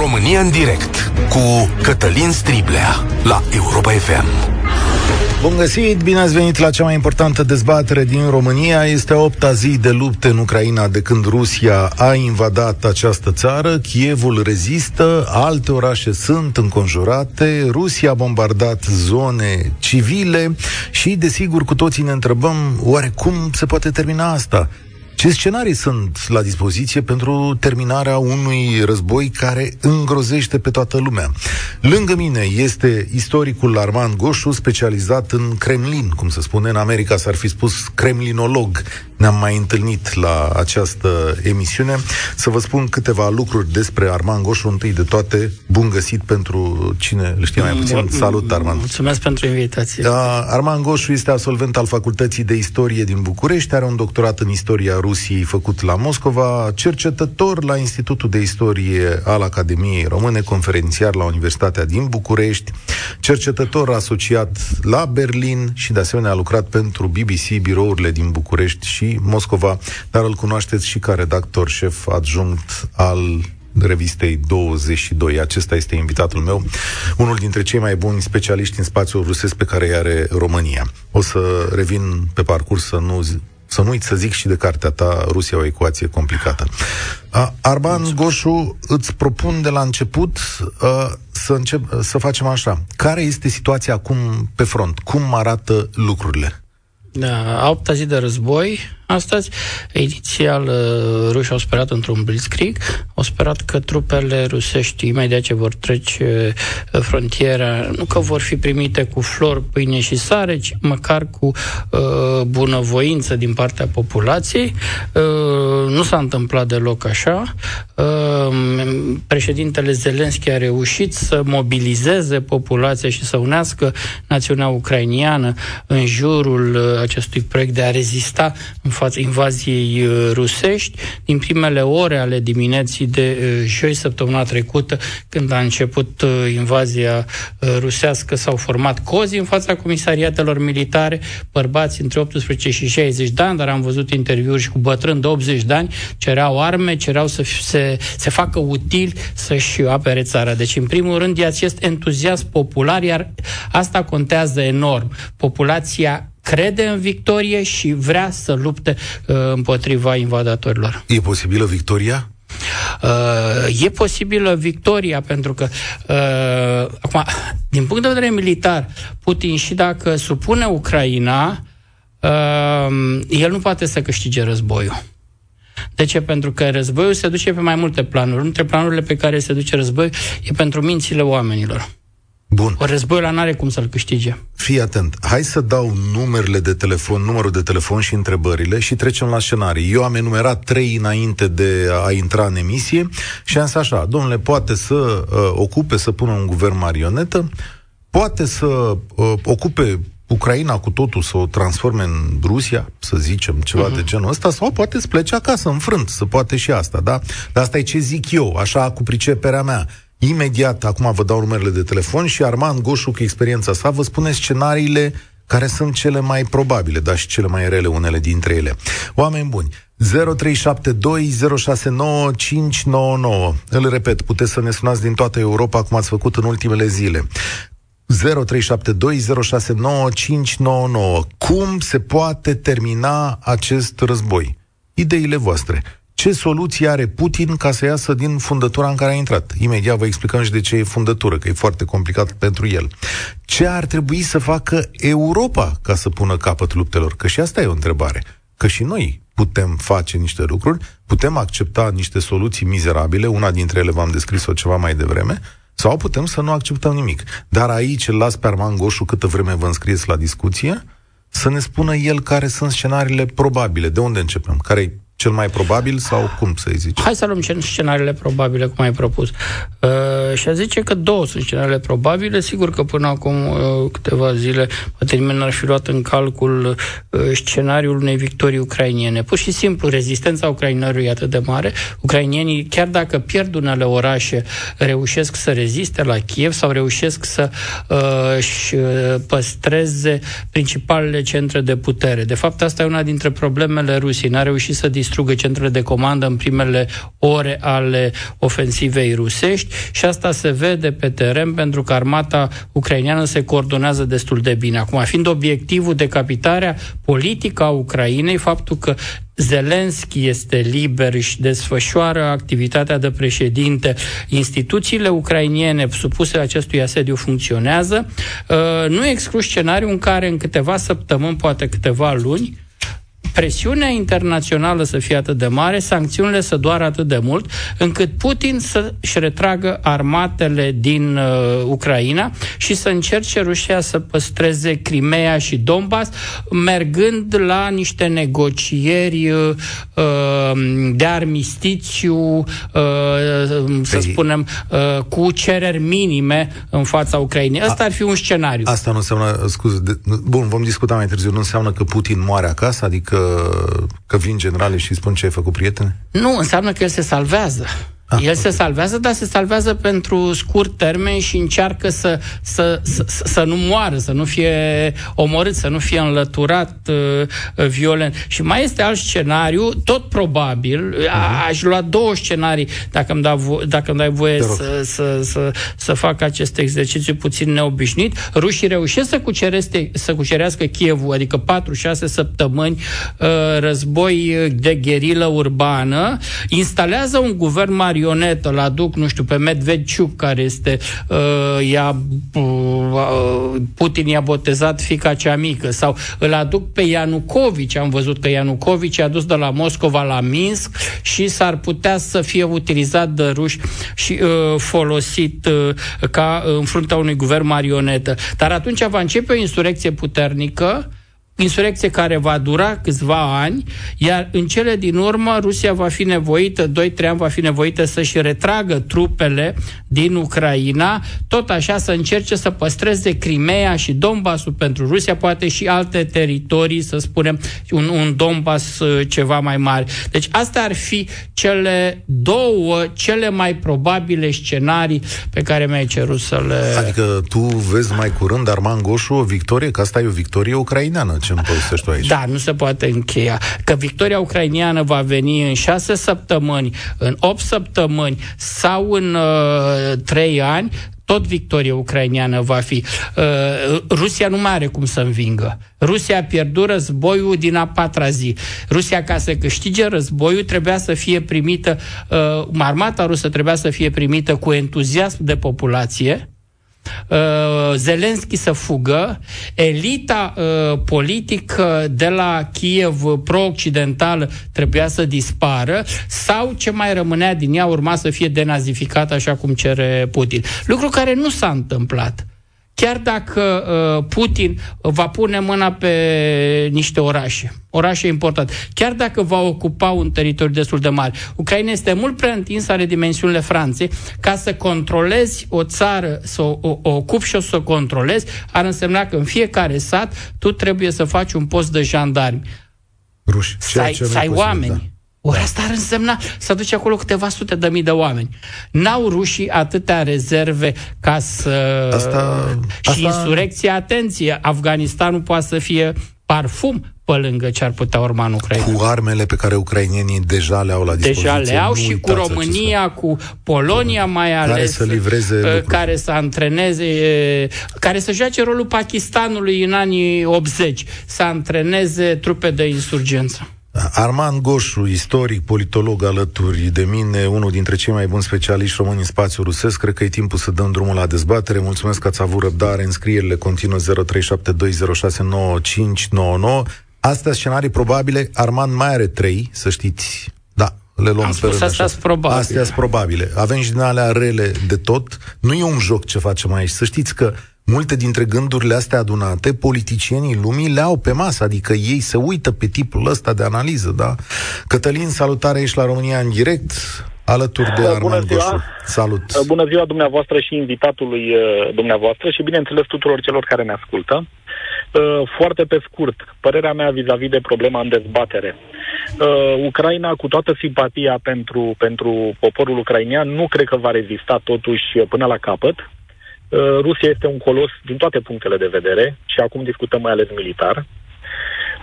România în direct cu Cătălin Striblea la Europa FM. Bun găsit, bine ați venit la cea mai importantă dezbatere din România. Este a opta zi de lupte în Ucraina de când Rusia a invadat această țară. Kievul rezistă, alte orașe sunt înconjurate, Rusia a bombardat zone civile și, desigur, cu toții ne întrebăm oare cum se poate termina asta? Ce scenarii sunt la dispoziție pentru terminarea unui război care îngrozește pe toată lumea? Lângă mine este istoricul Arman Goșu, specializat în Kremlin, cum se spune în America, s-ar fi spus kremlinolog. Ne-am mai întâlnit la această emisiune. Să vă spun câteva lucruri despre Arman Goșu. Întâi de toate, bun găsit pentru cine îl știe mai puțin. Salut, Arman! Mulțumesc pentru invitație! Arman Goșu este absolvent al Facultății de Istorie din București, are un doctorat în istoria Rusiei făcut la Moscova, cercetător la Institutul de Istorie al Academiei Române, conferențiar la Universitatea din București, cercetător asociat la Berlin și de asemenea a lucrat pentru BBC, birourile din București și Moscova, dar îl cunoașteți și ca redactor șef adjunct al revistei 22. Acesta este invitatul meu, unul dintre cei mai buni specialiști în spațiul rusesc pe care îi are România. O să revin pe parcurs să nu să nu uit să zic și de cartea ta, Rusia, o ecuație complicată. Uh, Arban Goșu, îți propun de la început uh, să, încep, să facem așa. Care este situația acum pe front? Cum arată lucrurile? Da, a opta zi de război, astăzi. Inițial, uh, rușii au sperat într-un blitzkrieg, au sperat că trupele rusești, imediat ce vor trece uh, frontiera, nu că vor fi primite cu flori, pâine și sare, ci măcar cu uh, bunăvoință din partea populației. Uh, nu s-a întâmplat deloc așa. Uh, președintele Zelenski a reușit să mobilizeze populația și să unească națiunea ucrainiană în jurul uh, acestui proiect de a rezista în fața invaziei uh, rusești. Din primele ore ale dimineții de uh, joi săptămâna trecută, când a început uh, invazia rusească, s-au format cozi în fața comisariatelor militare, bărbați între 18 și 60 de ani, dar am văzut interviuri și cu bătrâni de 80 de ani, cereau arme, cereau să se, se facă util să-și apere țara. Deci, în primul rând, e acest entuziasm popular, iar asta contează enorm. Populația crede în victorie și vrea să lupte uh, împotriva invadatorilor. E posibilă victoria? Uh, e posibilă victoria pentru că, uh, acum, din punct de vedere militar, Putin și dacă supune Ucraina, uh, el nu poate să câștige războiul. De ce? Pentru că războiul se duce pe mai multe planuri. Între planurile pe care se duce războiul e pentru mințile oamenilor. Bun. O războiul ăla n-are cum să-l câștige. Fii atent. Hai să dau numerele de telefon, numărul de telefon și întrebările și trecem la scenarii. Eu am enumerat trei înainte de a intra în emisie și am zis așa, domnule, poate să uh, ocupe, să pună un guvern marionetă, poate să uh, ocupe Ucraina cu totul să o transforme în Rusia, să zicem, ceva uh-huh. de genul ăsta, sau poate să plece acasă, înfrânt, să poate și asta, da? Dar asta e ce zic eu, așa cu priceperea mea. Imediat, acum vă dau numerele de telefon și Arman Goșu, cu experiența sa, vă spune scenariile care sunt cele mai probabile, dar și cele mai rele, unele dintre ele. Oameni buni, 0372069599. Îl repet, puteți să ne sunați din toată Europa, cum ați făcut în ultimele zile. 0372069599. Cum se poate termina acest război? Ideile voastre. Ce soluție are Putin ca să iasă din fundătura în care a intrat? Imediat vă explicăm și de ce e fundătură, că e foarte complicat pentru el. Ce ar trebui să facă Europa ca să pună capăt luptelor? Că și asta e o întrebare. Că și noi putem face niște lucruri, putem accepta niște soluții mizerabile, una dintre ele v-am descris-o ceva mai devreme, sau putem să nu acceptăm nimic. Dar aici îl las pe Arman Goșu câtă vreme vă înscrieți la discuție, să ne spună el care sunt scenariile probabile. De unde începem? Care cel mai probabil sau cum să-i zici? Hai să luăm scenariile probabile, cum ai propus. Uh, și a zice că două sunt scenariile probabile. Sigur că până acum uh, câteva zile poate nimeni n-ar fi luat în calcul uh, scenariul unei victorii ucrainiene. Pur și simplu, rezistența ucrainilor e atât de mare. Ucrainienii, chiar dacă pierd unele orașe, reușesc să reziste la Kiev sau reușesc să uh, păstreze principalele centre de putere. De fapt, asta e una dintre problemele Rusiei. N-a reușit să dis distrugă centrele de comandă în primele ore ale ofensivei rusești și asta se vede pe teren pentru că armata ucraineană se coordonează destul de bine. Acum, fiind obiectivul decapitarea politică a Ucrainei, faptul că Zelenski este liber și desfășoară activitatea de președinte, instituțiile ucrainiene supuse acestui asediu funcționează, uh, nu exclu scenariu în care în câteva săptămâni, poate câteva luni, presiunea internațională să fie atât de mare, sancțiunile să doară atât de mult, încât Putin să-și retragă armatele din uh, Ucraina și să încerce Rusia să păstreze Crimea și Donbass, mergând la niște negocieri uh, de armistițiu, uh, să păi... spunem, uh, cu cereri minime în fața Ucrainei. Asta ar fi un scenariu. Asta nu înseamnă, scuze, de, bun, vom discuta mai târziu, nu înseamnă că Putin moare acasă, adică că vin generale și spun ce ai făcut, prietene? Nu, înseamnă că el se salvează. Ah, El okay. se salvează, dar se salvează pentru scurt termen și încearcă să, să, să, să nu moară, să nu fie omorât, să nu fie înlăturat uh, violent. Și mai este alt scenariu, tot probabil, uh-huh. aș lua două scenarii, dacă îmi, da vo- dacă îmi dai voie să, să, să, să fac acest exercițiu puțin neobișnuit. Rușii reușesc să, cucereste, să cucerească Chievul, adică 4-6 săptămâni uh, război de gherilă urbană, instalează un guvern mare marionetă, îl aduc, nu știu, pe Medvedciuc, care este, uh, ea, uh, Putin i-a botezat fica cea mică, sau îl aduc pe Ianucovici, am văzut că Ianucovici a dus de la Moscova la Minsk și s-ar putea să fie utilizat de ruși și uh, folosit uh, ca în fruntea unui guvern marionetă. Dar atunci va începe o insurecție puternică insurecție care va dura câțiva ani, iar în cele din urmă Rusia va fi nevoită, 2-3 ani va fi nevoită să-și retragă trupele din Ucraina, tot așa să încerce să păstreze Crimea și Donbassul pentru Rusia, poate și alte teritorii, să spunem, un, un Donbass uh, ceva mai mare. Deci astea ar fi cele două, cele mai probabile scenarii pe care mi-ai cerut să le... Adică tu vezi mai curând Arman Goșu o victorie, că asta e o victorie ucraineană ce îmi povestești tu aici. Da, nu se poate încheia. Că victoria ucrainiană va veni în șase săptămâni, în opt săptămâni sau în uh, trei ani, tot victoria ucrainiană va fi. Uh, Rusia nu mai are cum să învingă. Rusia a pierdut războiul din a patra zi. Rusia, ca să câștige războiul, trebuia să fie primită, uh, armata rusă trebuia să fie primită cu entuziasm de populație, uh, Zelenski să fugă, elita uh, politică de la Kiev pro-occidentală trebuia să dispară sau ce mai rămânea din ea urma să fie denazificată așa cum cere Putin. Lucru care nu s-a întâmplat chiar dacă uh, Putin va pune mâna pe niște orașe, orașe importante, chiar dacă va ocupa un teritoriu destul de mare. Ucraina este mult prea întinsă, are dimensiunile Franței, ca să controlezi o țară, să o, o, o ocupi și o să o controlezi, ar însemna că în fiecare sat tu trebuie să faci un post de jandarmi. Ruși. Să ai, să ai oameni. Da ori asta ar însemna să duce acolo câteva sute de mii de oameni. N-au rușii atâtea rezerve ca să... Asta, și asta... insurecția, atenție, Afganistanul poate să fie parfum pe lângă ce ar putea urma în Ucraina. Cu armele pe care ucrainienii deja le au la dispoziție. Deja le au și cu România, cu Polonia mai ales. Care să livreze uh, Care să antreneze, uh, care să joace rolul Pakistanului în anii 80, să antreneze trupe de insurgență. Arman Goșu, istoric, politolog alături de mine, unul dintre cei mai buni specialiști români în spațiul rusesc. Cred că e timpul să dăm drumul la dezbatere. Mulțumesc că ați avut răbdare. Înscrierile continuă 0372069599. Astea scenarii probabile. Arman mai are trei, să știți. Da, le luăm Am spus astea sunt probabile. Astea sunt probabile. Avem și din alea rele de tot. Nu e un joc ce facem aici. Să știți că multe dintre gândurile astea adunate, politicienii lumii le au pe masă, adică ei se uită pe tipul ăsta de analiză, da? Cătălin, salutare, ești la România în direct, alături de Armand Bună ziua. Goșu. Salut! Uh, bună ziua dumneavoastră și invitatului uh, dumneavoastră și, bineînțeles, tuturor celor care ne ascultă. Uh, foarte pe scurt, părerea mea vis-a-vis de problema în dezbatere. Ucraina, cu toată simpatia pentru, pentru poporul ucrainian, nu cred că va rezista totuși până la capăt. Uh, Rusia este un colos din toate punctele de vedere și acum discutăm mai ales militar.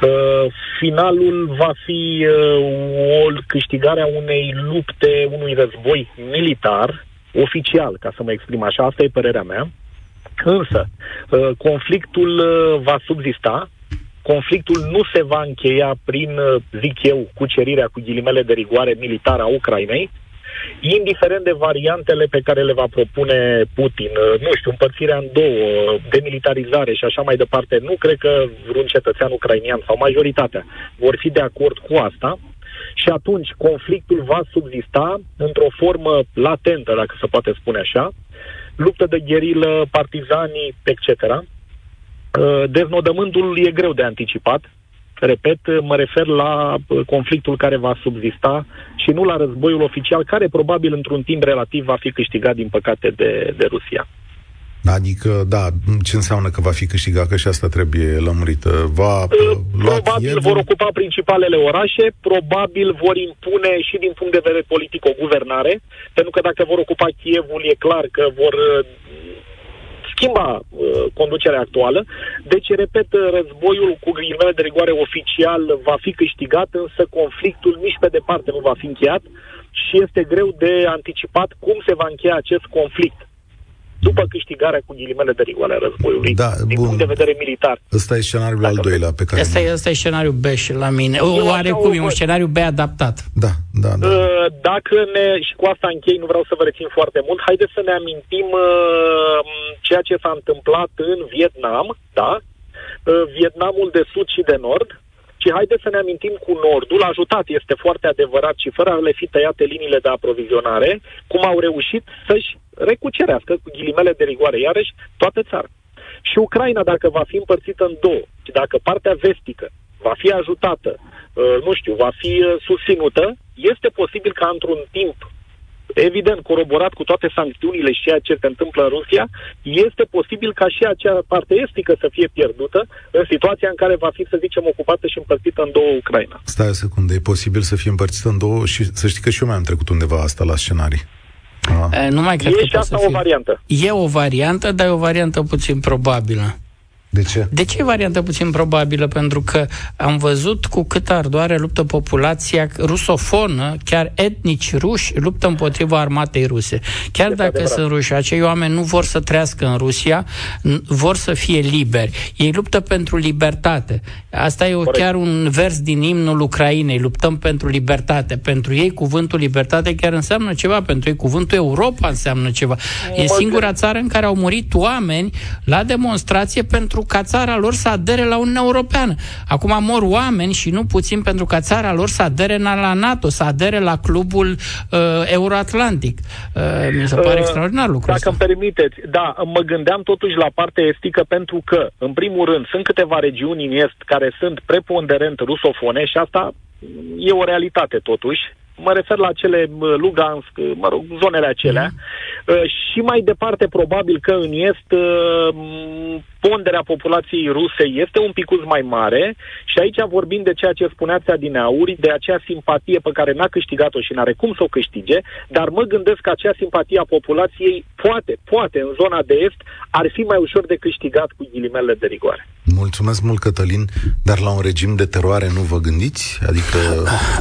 Uh, finalul va fi uh, o câștigare a unei lupte, unui război militar, oficial, ca să mă exprim așa, asta e părerea mea. Însă, uh, conflictul uh, va subzista, conflictul nu se va încheia prin, uh, zic eu, cucerirea cu ghilimele de rigoare militară a Ucrainei, indiferent de variantele pe care le va propune Putin, uh, nu știu, împărțirea în două, demilitarizare și așa mai departe, nu cred că vreun cetățean ucrainian sau majoritatea vor fi de acord cu asta. Și atunci conflictul va subzista într-o formă latentă, dacă se poate spune așa, luptă de gherilă, partizanii, etc. Uh, deznodământul e greu de anticipat, Repet, mă refer la uh, conflictul care va subzista și nu la războiul oficial, care probabil într-un timp relativ va fi câștigat, din păcate, de, de Rusia. Adică, da, ce înseamnă că va fi câștigat, că și asta trebuie lămurită? Va uh, Probabil Kiev? vor ocupa principalele orașe, probabil vor impune și din punct de vedere politic o guvernare, pentru că dacă vor ocupa Kievul, e clar că vor uh, schimba uh, conducerea actuală. Deci, repet, războiul cu ghilimele de rigoare oficial va fi câștigat, însă conflictul nici pe departe nu va fi încheiat și este greu de anticipat cum se va încheia acest conflict după câștigarea cu ghilimele de rigoare a războiului, da, din bun. punct de vedere militar. Ăsta e scenariul al doilea pe care... Asta e, asta e scenariul B și la mine. O, oarecum e un scenariu B adaptat. Da, da, da. Uh, dacă ne, și cu asta închei, nu vreau să vă rețin foarte mult, haideți să ne amintim uh, ceea ce s-a întâmplat în Vietnam, da? Uh, Vietnamul de sud și de nord, și haideți să ne amintim cu Nordul, ajutat este foarte adevărat și fără a le fi tăiate liniile de aprovizionare, cum au reușit să-și recucerească cu ghilimele de rigoare, iarăși, toată țara. Și Ucraina, dacă va fi împărțită în două, și dacă partea vestică va fi ajutată, uh, nu știu, va fi uh, susținută, este posibil ca într-un timp evident, coroborat cu toate sancțiunile și ceea ce se întâmplă în Rusia, este posibil ca și acea parte estică să fie pierdută în situația în care va fi, să zicem, ocupată și împărțită în două Ucraina. Stai o secundă, e posibil să fie împărțită în două și să știi că și eu mai am trecut undeva asta la scenarii. Ah. Nu mai cred e că și asta o variantă. E o variantă, dar e o variantă puțin probabilă. De ce? De ce e variantă puțin probabilă? Pentru că am văzut cu câtă ardoare luptă populația rusofonă, chiar etnici ruși, luptă împotriva armatei ruse. Chiar de dacă adevărat. sunt ruși, acei oameni nu vor să trăiască în Rusia, vor să fie liberi. Ei luptă pentru libertate. Asta e o, chiar un vers din imnul Ucrainei. Luptăm pentru libertate. Pentru ei cuvântul libertate chiar înseamnă ceva. Pentru ei cuvântul Europa înseamnă ceva. E singura țară în care au murit oameni la demonstrație pentru ca țara lor să adere la Uniunea Europeană. Acum mor oameni și nu puțin pentru ca țara lor să adere la NATO, să adere la clubul uh, Euroatlantic. Uh, mi se pare uh, extraordinar lucrul Dacă ăsta. îmi permiteți, da, mă gândeam totuși la partea estică pentru că, în primul rând, sunt câteva regiuni în est care sunt preponderent rusofone și asta e o realitate totuși mă refer la cele Lugansk, mă rog, zonele acelea. Mm. Și mai departe, probabil că în est uh, ponderea populației ruse este un pic mai mare și aici vorbim de ceea ce spuneați adineauri, de acea simpatie pe care n-a câștigat-o și n-are cum să o câștige, dar mă gândesc că acea simpatie a populației poate, poate în zona de est ar fi mai ușor de câștigat cu ghilimele de rigoare. Mulțumesc mult, Cătălin, dar la un regim de teroare nu vă gândiți? Adică...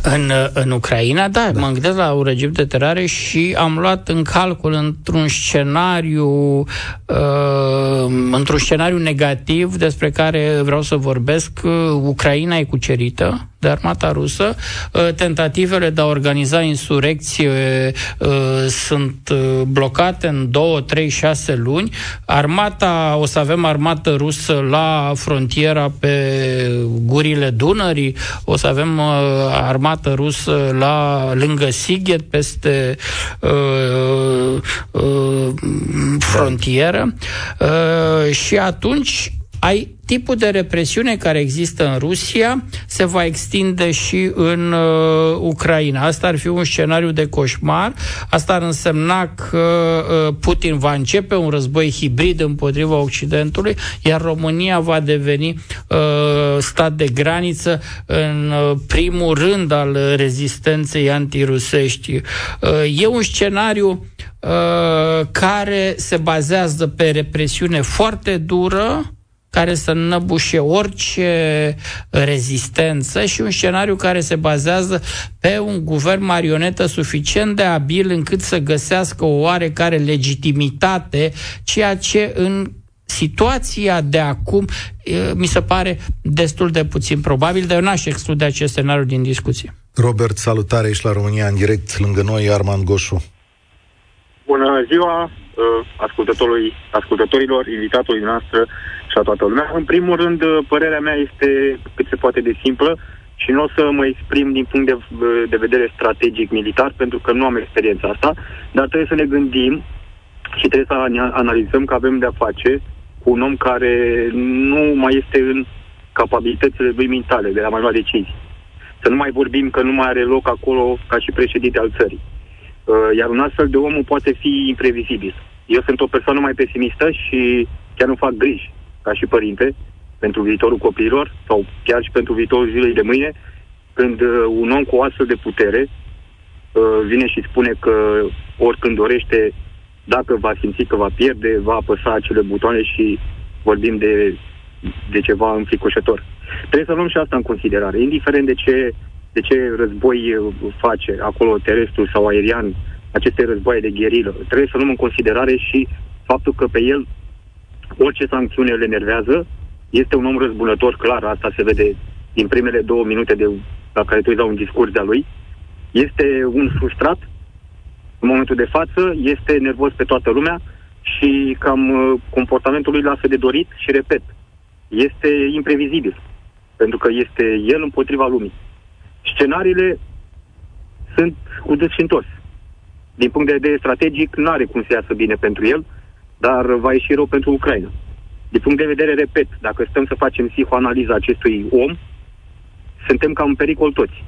În, în Ucraina, da, da, mă gândesc la un regim de teroare și am luat în calcul într-un scenariu uh, într-un scenariu negativ despre care vreau să vorbesc. Uh, Ucraina e cucerită, de armata rusă. Uh, tentativele de a organiza insurecție uh, sunt uh, blocate în 2, 3, 6 luni. Armata, o să avem armată rusă la frontiera pe gurile Dunării, o să avem armată rusă la lângă Sighet, peste uh, uh, frontieră. Uh, și atunci ai tipul de represiune care există în Rusia se va extinde și în uh, Ucraina. Asta ar fi un scenariu de coșmar. Asta ar însemna că uh, Putin va începe un război hibrid împotriva Occidentului, iar România va deveni uh, stat de graniță în uh, primul rând al rezistenței antirusești. Uh, e un scenariu uh, care se bazează pe represiune foarte dură, care să năbușe orice rezistență și un scenariu care se bazează pe un guvern marionetă suficient de abil încât să găsească o oarecare legitimitate, ceea ce în situația de acum mi se pare destul de puțin probabil, dar eu n-aș exclude acest scenariu din discuție. Robert, salutare, ești la România în direct, lângă noi, Arman Goșu. Bună ziua ascultătorului, ascultătorilor, invitatului noastră și a toată lumea. În primul rând, părerea mea este cât se poate de simplă și nu o să mă exprim din punct de, de vedere strategic militar, pentru că nu am experiența asta, dar trebuie să ne gândim și trebuie să analizăm că avem de-a face cu un om care nu mai este în capabilitățile lui mentale de a mai lua decizii. Să nu mai vorbim că nu mai are loc acolo ca și președinte al țării. Uh, iar un astfel de om poate fi imprevizibil. Eu sunt o persoană mai pesimistă și chiar nu fac griji ca și părinte pentru viitorul copiilor sau chiar și pentru viitorul zilei de mâine, când uh, un om cu o astfel de putere uh, vine și spune că oricând dorește, dacă va simți că va pierde, va apăsa acele butoane și vorbim de, de ceva înfricoșător. Trebuie să luăm și asta în considerare, indiferent de ce de ce război face acolo terestru sau aerian aceste războaie de gherilă. Trebuie să luăm în considerare și faptul că pe el orice sancțiune le enervează, este un om răzbunător, clar, asta se vede din primele două minute de, la care tu îi dau un discurs de-a lui. Este un frustrat în momentul de față, este nervos pe toată lumea și cam uh, comportamentul lui lasă de dorit și, repet, este imprevizibil, pentru că este el împotriva lumii scenariile sunt cu dus și întors. Din punct de vedere strategic, nu are cum să iasă bine pentru el, dar va ieși rău pentru Ucraina. Din punct de vedere, repet, dacă stăm să facem psihoanaliza acestui om, suntem cam în pericol toți.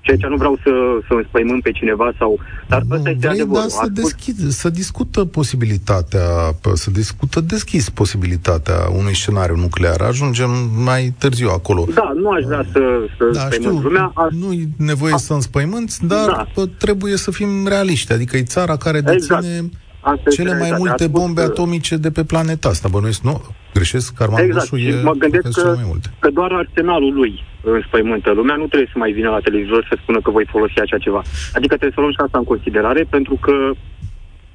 Ceea ce nu vreau să, să înspăimânt pe cineva sau... Dar nu, ăsta este vrei, adevărul. Da, să, deschid, să discută posibilitatea, să discută deschis posibilitatea unui scenariu nuclear. Ajungem mai târziu acolo. Da, nu aș vrea să, să da, știu, lumea. Aș... Nu e nevoie a... să înspăimânți, dar da. trebuie să fim realiști. Adică e țara care deține... Exact Asta cele mai multe bombe atomice de pe planeta asta, bănuiesc, nu? Greșesc? Armand exact. e mă gândesc că, mai multe. că doar arsenalul lui înspăimântă lumea, nu trebuie să mai vină la televizor să spună că voi folosi așa ceva. Adică trebuie să luăm și asta în considerare, pentru că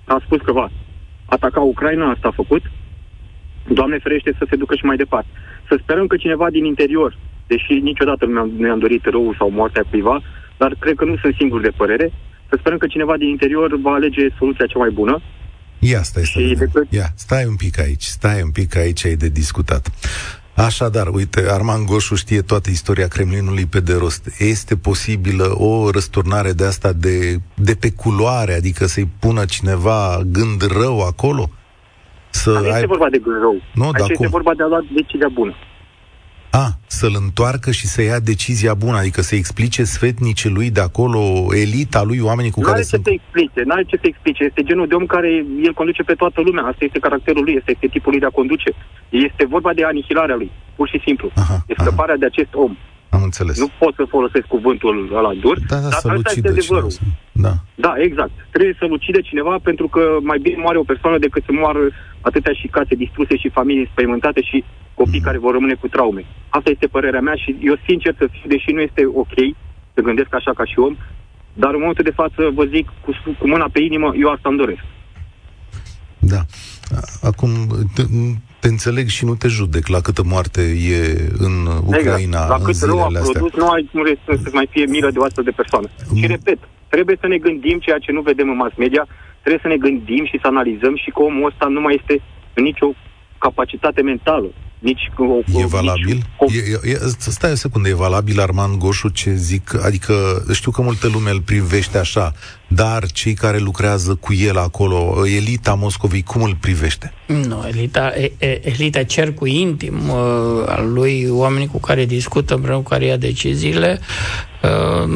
a spus că va ataca Ucraina, asta a făcut, Doamne ferește să se ducă și mai departe. Să sperăm că cineva din interior, deși niciodată nu mi-am, nu mi-am dorit rău sau moartea cuiva, dar cred că nu sunt singur de părere, să sperăm că cineva din interior va alege soluția cea mai bună. Ia, stai să decât... Ia, stai un pic aici, stai un pic aici, ai de discutat. Așadar, uite, Arman Goșu știe toată istoria Kremlinului pe de rost. Este posibilă o răsturnare de asta de, de pe culoare, adică să-i pună cineva gând rău acolo? Să Aici ai... este vorba de gând rău. Nu, Aici este cum? vorba de a lua decizia bună. A, să-l întoarcă și să ia decizia bună, adică să explice sfetnice lui de acolo, elita lui, oamenii cu nu care are ce să explice, nu are ce să explice. Este genul de om care el conduce pe toată lumea. Asta este caracterul lui, este, este tipul lui de a conduce. Este vorba de anihilarea lui, pur și simplu. Aha, de scăparea aha. de acest om. Am înțeles. Nu pot să folosesc cuvântul ăla dur, da, da, dar să asta este adevărul. Da. da, exact. Trebuie să lucide cineva pentru că mai bine moare o persoană decât să moară atâtea și case distruse și familii spăimântate și copii mm. care vor rămâne cu traume. Asta este părerea mea și eu sincer să fiu, deși nu este ok să gândesc așa ca și om, dar în momentul de față vă zic cu, cu mâna pe inimă, eu asta îmi doresc. Da. Acum, te înțeleg și nu te judec la câtă moarte e în Ucraina exact. La cât rău a astea. produs, nu ai cum să mai fie milă de o astfel de persoană. Mm. Și repet, trebuie să ne gândim ceea ce nu vedem în mass media, trebuie să ne gândim și să analizăm și că omul ăsta nu mai este în nicio capacitate mentală nici o, E valabil? Nici, e, e, stai o secundă, e valabil Armand Goșu ce zic? Adică știu că multă lume îl privește așa, dar cei care lucrează cu el acolo, elita Moscovei, cum îl privește? Nu, elita, elita cercul intim uh, al lui, oamenii cu care discută, împreună cu care ia deciziile, uh,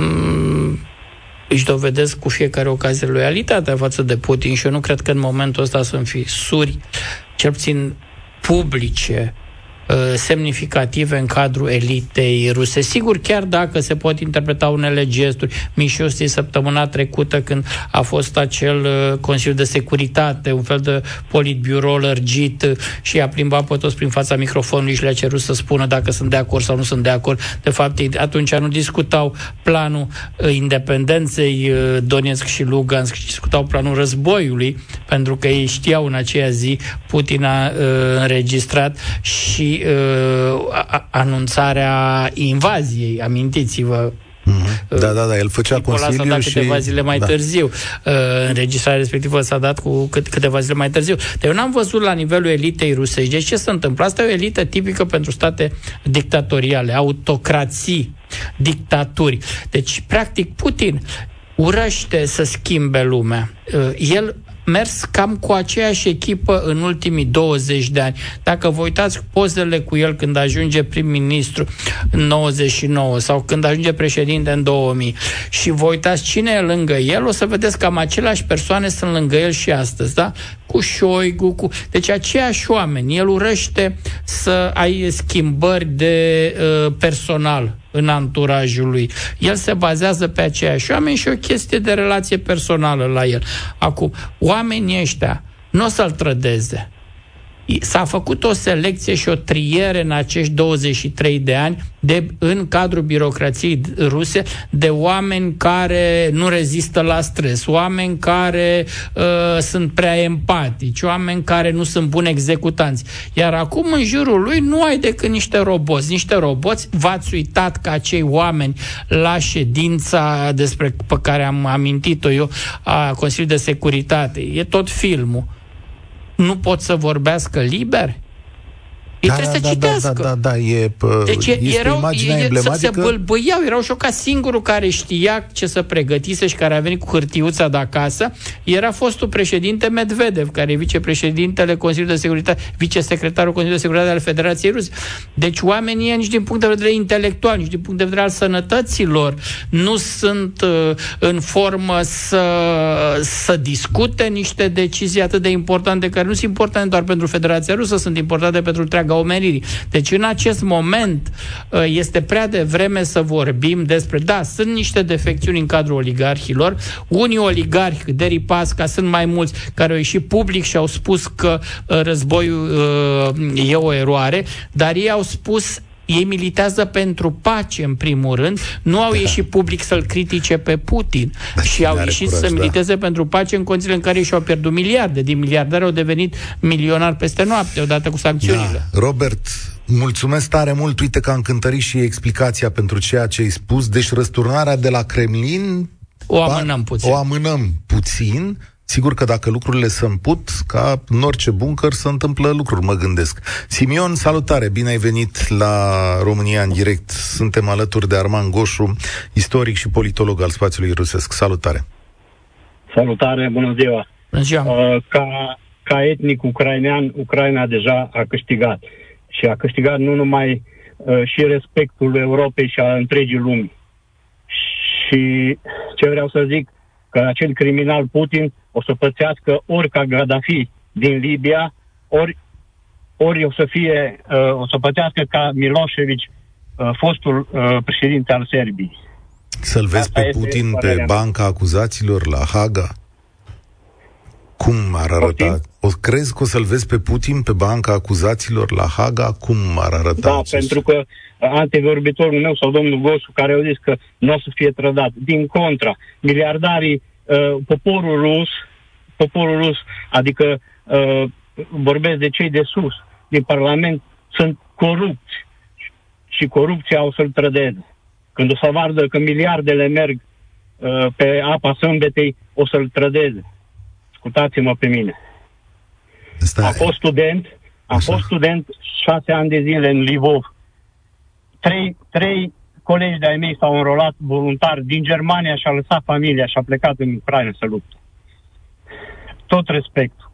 își dovedesc cu fiecare ocazie loialitatea față de Putin și eu nu cred că în momentul ăsta sunt fisuri, cel puțin publice, semnificative în cadrul elitei ruse. Sigur, chiar dacă se pot interpreta unele gesturi, Mișosti săptămâna trecută când a fost acel Consiliu de Securitate, un fel de politbiuro lărgit și a plimbat pe toți prin fața microfonului și le-a cerut să spună dacă sunt de acord sau nu sunt de acord. De fapt, atunci nu discutau planul independenței Donetsk și Lugansk, ci discutau planul războiului, pentru că ei știau în aceea zi Putin a uh, înregistrat și uh, a, anunțarea invaziei. Amintiți-vă Mm-hmm. Da, da, da, el făcea Nicola consiliu s-a dat și... câteva zile mai da. târziu. Uh, înregistrarea respectivă s-a dat cu cât, câteva zile mai târziu. Dar eu n-am văzut la nivelul elitei rusești. Deci ce se întâmplă? Asta e o elită tipică pentru state dictatoriale, autocrații, dictaturi. Deci, practic, Putin urăște să schimbe lumea. Uh, el mers cam cu aceeași echipă în ultimii 20 de ani. Dacă vă uitați pozele cu el când ajunge prim-ministru în 99 sau când ajunge președinte în 2000 și vă uitați cine e lângă el, o să vedeți cam aceleași persoane sunt lângă el și astăzi, da? Cu Șoigu, cu... Deci aceiași oameni. El urăște să ai schimbări de uh, personal în anturajul lui. El se bazează pe aceiași oameni și o chestie de relație personală la el. Acum, oamenii ăștia nu o să-l trădeze. S-a făcut o selecție și o triere în acești 23 de ani de, în cadrul birocrației ruse de oameni care nu rezistă la stres, oameni care uh, sunt prea empatici, oameni care nu sunt buni executanți. Iar acum în jurul lui nu ai decât niște roboți. Niște roboți, v-ați uitat ca acei oameni la ședința despre pe care am amintit-o eu a Consiliului de Securitate. E tot filmul nu pot să vorbească liber? Ei da, trebuie da, să da, citească. Da, da, da, e, deci este erau, imaginea e, emblematică. Se bâlbâiau, erau și ca singurul care știa ce să pregătise și care a venit cu hârtiuța de acasă, era fostul președinte Medvedev, care e vicepreședintele Consiliului de Securitate, vicesecretarul Consiliului de Securitate al Federației Ruse. Deci oamenii nici din punct de vedere intelectual, nici din punct de vedere al sănătăților, nu sunt uh, în formă să, să discute niște decizii atât de importante, care nu sunt importante doar pentru Federația Rusă, sunt importante pentru întreaga omenirii. Deci în acest moment uh, este prea devreme să vorbim despre, da, sunt niște defecțiuni în cadrul oligarhilor, unii oligarhi de Pasca sunt mai mulți care au ieșit public și au spus că uh, războiul uh, e o eroare, dar ei au spus ei militează pentru pace, în primul rând, nu au da. ieșit public să-l critique pe Putin da, și au ieșit curaj, să militeze da. pentru pace în condițiile în care și-au pierdut miliarde. Din miliardari au devenit milionari peste noapte, odată cu sancțiunile. Da. Robert, mulțumesc tare mult. Uite că am cântărit și explicația pentru ceea ce ai spus. Deci răsturnarea de la Kremlin o amânăm puțin. O amânăm puțin. Sigur că dacă lucrurile se împut, ca în orice buncăr se întâmplă lucruri, mă gândesc. Simion, salutare, bine ai venit la România în direct. Suntem alături de Arman Goșu, istoric și politolog al spațiului rusesc. Salutare! Salutare, bună ziua! Bună ziua! Uh, ca, ca etnic ucrainean, Ucraina deja a câștigat. Și a câștigat nu numai uh, și respectul Europei și a întregii lumi. Și ce vreau să zic, că acel criminal Putin o să pățească ori ca Gaddafi din Libia, ori, ori o să fie, uh, o să pățească ca Milosevic, uh, fostul uh, președinte al Serbiei. Să-l vezi Asta pe Putin pe banca acuzaților la Haga? Cum ar arăta? O crezi că o să-l vezi pe Putin pe banca acuzaților la Haga? Cum ar arăta Da, acest? pentru că antevorbitorul meu sau domnul Gosu, care au zis că nu o să fie trădat. Din contra, miliardarii, uh, poporul rus, poporul rus, adică uh, vorbesc de cei de sus, din Parlament, sunt corupți și corupția o să-l trădeze. Când o să vadă că miliardele merg uh, pe apa sâmbetei, o să-l trădeze. Ascultați-mă pe mine. Asta Am fost student, am Așa. fost student șase ani de zile în Livov. Trei, trei colegi de-ai mei s-au înrolat voluntar din Germania și a lăsat familia și a plecat în Ucraina să lupte. Tot respectul.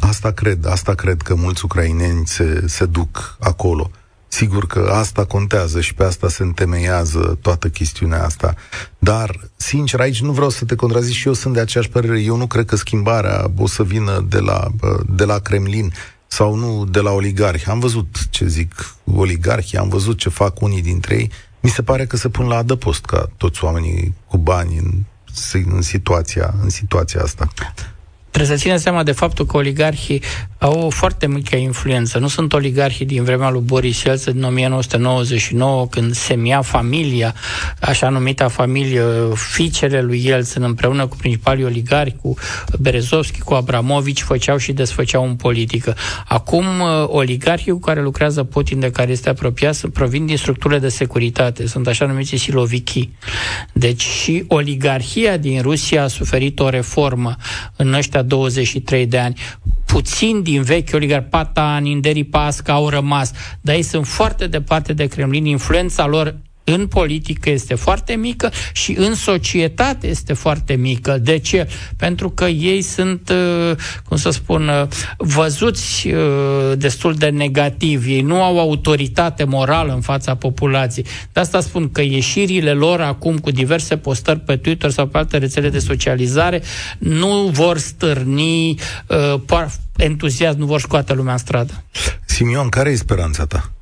Asta cred, asta cred că mulți ucraineni se, se duc acolo. Sigur că asta contează și pe asta se întemeiază toată chestiunea asta. Dar, sincer, aici nu vreau să te contrazic și eu sunt de aceeași părere. Eu nu cred că schimbarea o să vină de la, de la Kremlin. Sau nu de la oligarhi. Am văzut ce zic oligarhii, am văzut ce fac unii dintre ei. Mi se pare că se pun la adăpost ca toți oamenii cu bani în, în, situația, în situația asta. Trebuie să ținem seama de faptul că oligarhii au o foarte mică influență. Nu sunt oligarhii din vremea lui Boris Yeltsin din 1999, când semia familia, așa numita familie, fiicele lui Yeltsin, împreună cu principalii oligarhi, cu Berezovski, cu Abramovici, făceau și desfăceau în politică. Acum, uh, oligarhii cu care lucrează Putin, de care este apropiat, provin din structurile de securitate. Sunt așa numiți silovichi. Deci și oligarhia din Rusia a suferit o reformă în ăștia 23 de ani. Puțin din vechi oligarhi, Patan, Inderi Pasca au rămas, dar ei sunt foarte departe de Kremlin. Influența lor în politică este foarte mică și în societate este foarte mică. De ce? Pentru că ei sunt, uh, cum să spun, uh, văzuți uh, destul de negativ. Ei nu au autoritate morală în fața populației. De asta spun că ieșirile lor acum cu diverse postări pe Twitter sau pe alte rețele de socializare nu vor stârni entuziasm, nu vor scoate lumea în stradă. Simion, care e speranța ta?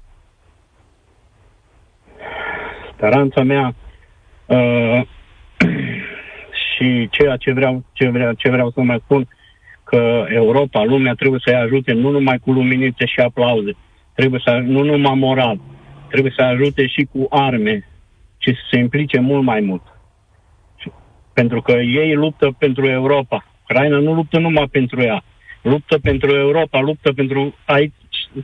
Speranța mea uh, și ceea ce vreau, ce, vreau, ce vreau să mai spun, că Europa, lumea trebuie să-i ajute nu numai cu luminițe și aplauze, trebuie să, nu numai moral, trebuie să ajute și cu arme, ci să se implice mult mai mult. Pentru că ei luptă pentru Europa. Ucraina nu luptă numai pentru ea, luptă pentru Europa, luptă pentru aici,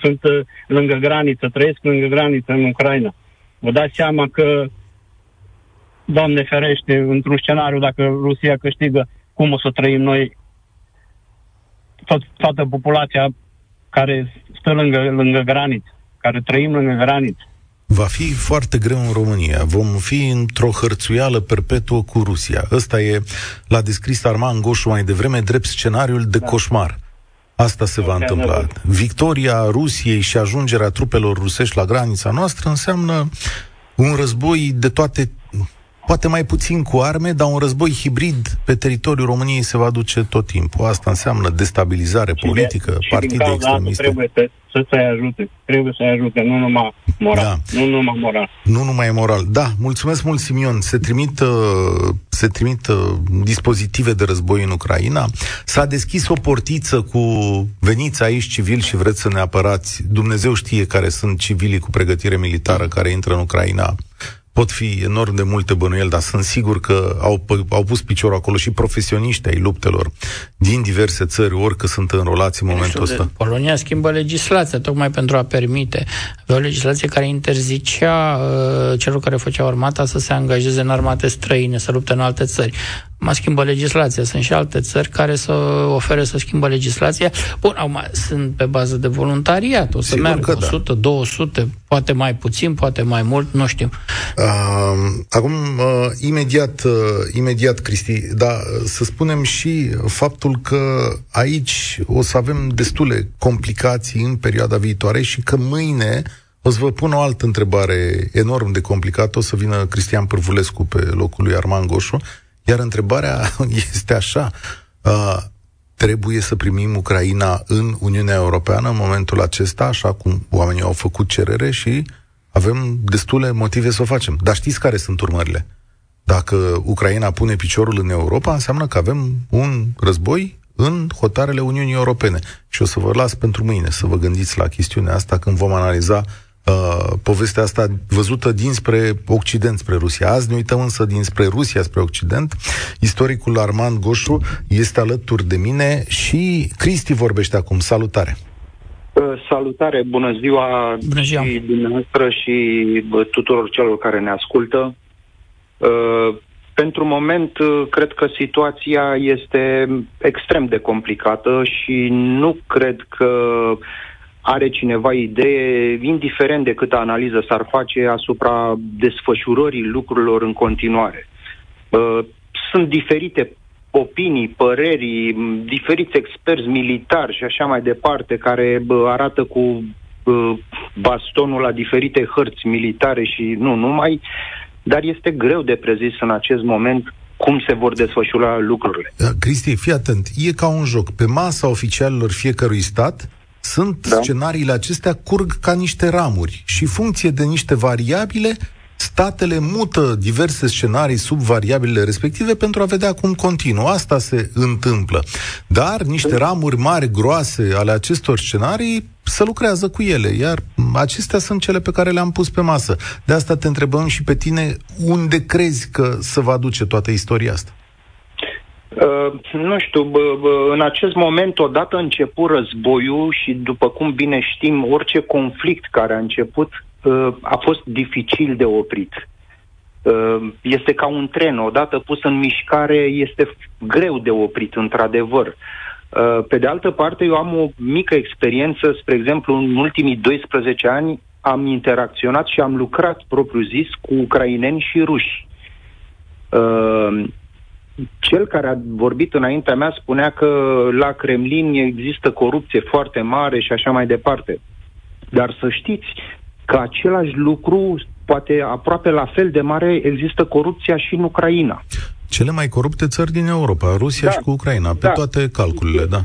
sunt uh, lângă graniță, trăiesc lângă graniță în Ucraina. Vă dați seama că, Doamne ferește, într-un scenariu, dacă Rusia câștigă, cum o să trăim noi, tot, toată populația care stă lângă, lângă graniță, care trăim lângă graniță. Va fi foarte greu în România. Vom fi într-o hărțuială perpetuă cu Rusia. Ăsta e, l-a descris Arman Goșu mai devreme, drept scenariul de da. coșmar. Asta se va întâmpla. Victoria Rusiei și ajungerea trupelor rusești la granița noastră înseamnă un război de toate poate mai puțin cu arme, dar un război hibrid pe teritoriul României se va duce tot timpul. Asta înseamnă destabilizare și politică, de, partide și extremiste. Trebuie să, să să ajute. Trebuie să ajute, nu numai moral. Da. Nu numai moral. Nu numai moral. Da, mulțumesc mult, Simion. Se trimit, uh, se trimit uh, dispozitive de război în Ucraina. S-a deschis o portiță cu veniți aici civili și vreți să ne apărați. Dumnezeu știe care sunt civilii cu pregătire militară care intră în Ucraina pot fi enorm de multe bănuieli, dar sunt sigur că au, au pus piciorul acolo și profesioniști ai luptelor din diverse țări, orică sunt înrolați în momentul ăsta. Polonia schimbă legislația tocmai pentru a permite. Avea o legislație care interzicea uh, celor care făceau armata să se angajeze în armate străine, să lupte în alte țări mă schimbă legislația. Sunt și alte țări care să ofere să schimbă legislația. Bun, acum sunt pe bază de voluntariat. O să Sigur meargă 100, da. 200, poate mai puțin, poate mai mult, nu știu. Uh, acum, uh, imediat, uh, imediat, Cristi, da, să spunem și faptul că aici o să avem destule complicații în perioada viitoare și că mâine o să vă pun o altă întrebare enorm de complicată. O să vină Cristian Pârvulescu pe locul lui Arman Goșu iar întrebarea este așa, uh, trebuie să primim Ucraina în Uniunea Europeană în momentul acesta, așa cum oamenii au făcut cerere și avem destule motive să o facem. Dar știți care sunt urmările? Dacă Ucraina pune piciorul în Europa, înseamnă că avem un război în hotarele Uniunii Europene. Și o să vă las pentru mâine să vă gândiți la chestiunea asta când vom analiza uh, povestea asta văzută dinspre Occident spre Rusia. Azi ne uităm însă dinspre Rusia spre Occident. Istoricul Armand Goșu este alături de mine și Cristi vorbește acum. Salutare! Uh, salutare, bună ziua, bună ziua. și dumneavoastră și tuturor celor care ne ascultă. Uh, pentru moment, uh, cred că situația este extrem de complicată și nu cred că are cineva idee, indiferent de câtă analiză s-ar face asupra desfășurării lucrurilor în continuare. Uh, sunt diferite opinii, păreri, diferiți experți militari și așa mai departe, care arată cu uh, bastonul la diferite hărți militare și nu numai, dar este greu de prezis în acest moment cum se vor desfășura lucrurile. Cristi, fii atent, e ca un joc. Pe masa oficialilor fiecărui stat sunt da. scenariile acestea curg ca niște ramuri și funcție de niște variabile statele mută diverse scenarii sub variabilele respective pentru a vedea cum continuă. Asta se întâmplă. Dar niște ramuri mari, groase ale acestor scenarii să lucrează cu ele, iar acestea sunt cele pe care le-am pus pe masă. De asta te întrebăm și pe tine unde crezi că se va duce toată istoria asta. Uh, nu știu, bă, bă, în acest moment, odată început războiul și după cum bine știm, orice conflict care a început uh, a fost dificil de oprit. Uh, este ca un tren, odată pus în mișcare, este greu de oprit, într-adevăr. Uh, pe de altă parte, eu am o mică experiență, spre exemplu, în ultimii 12 ani am interacționat și am lucrat propriu-zis cu ucraineni și ruși. Uh, cel care a vorbit înaintea mea spunea că la Kremlin există corupție foarte mare și așa mai departe. Dar să știți că același lucru, poate aproape la fel de mare, există corupția și în Ucraina. Cele mai corupte țări din Europa, Rusia da, și cu Ucraina, pe da. toate calculele, da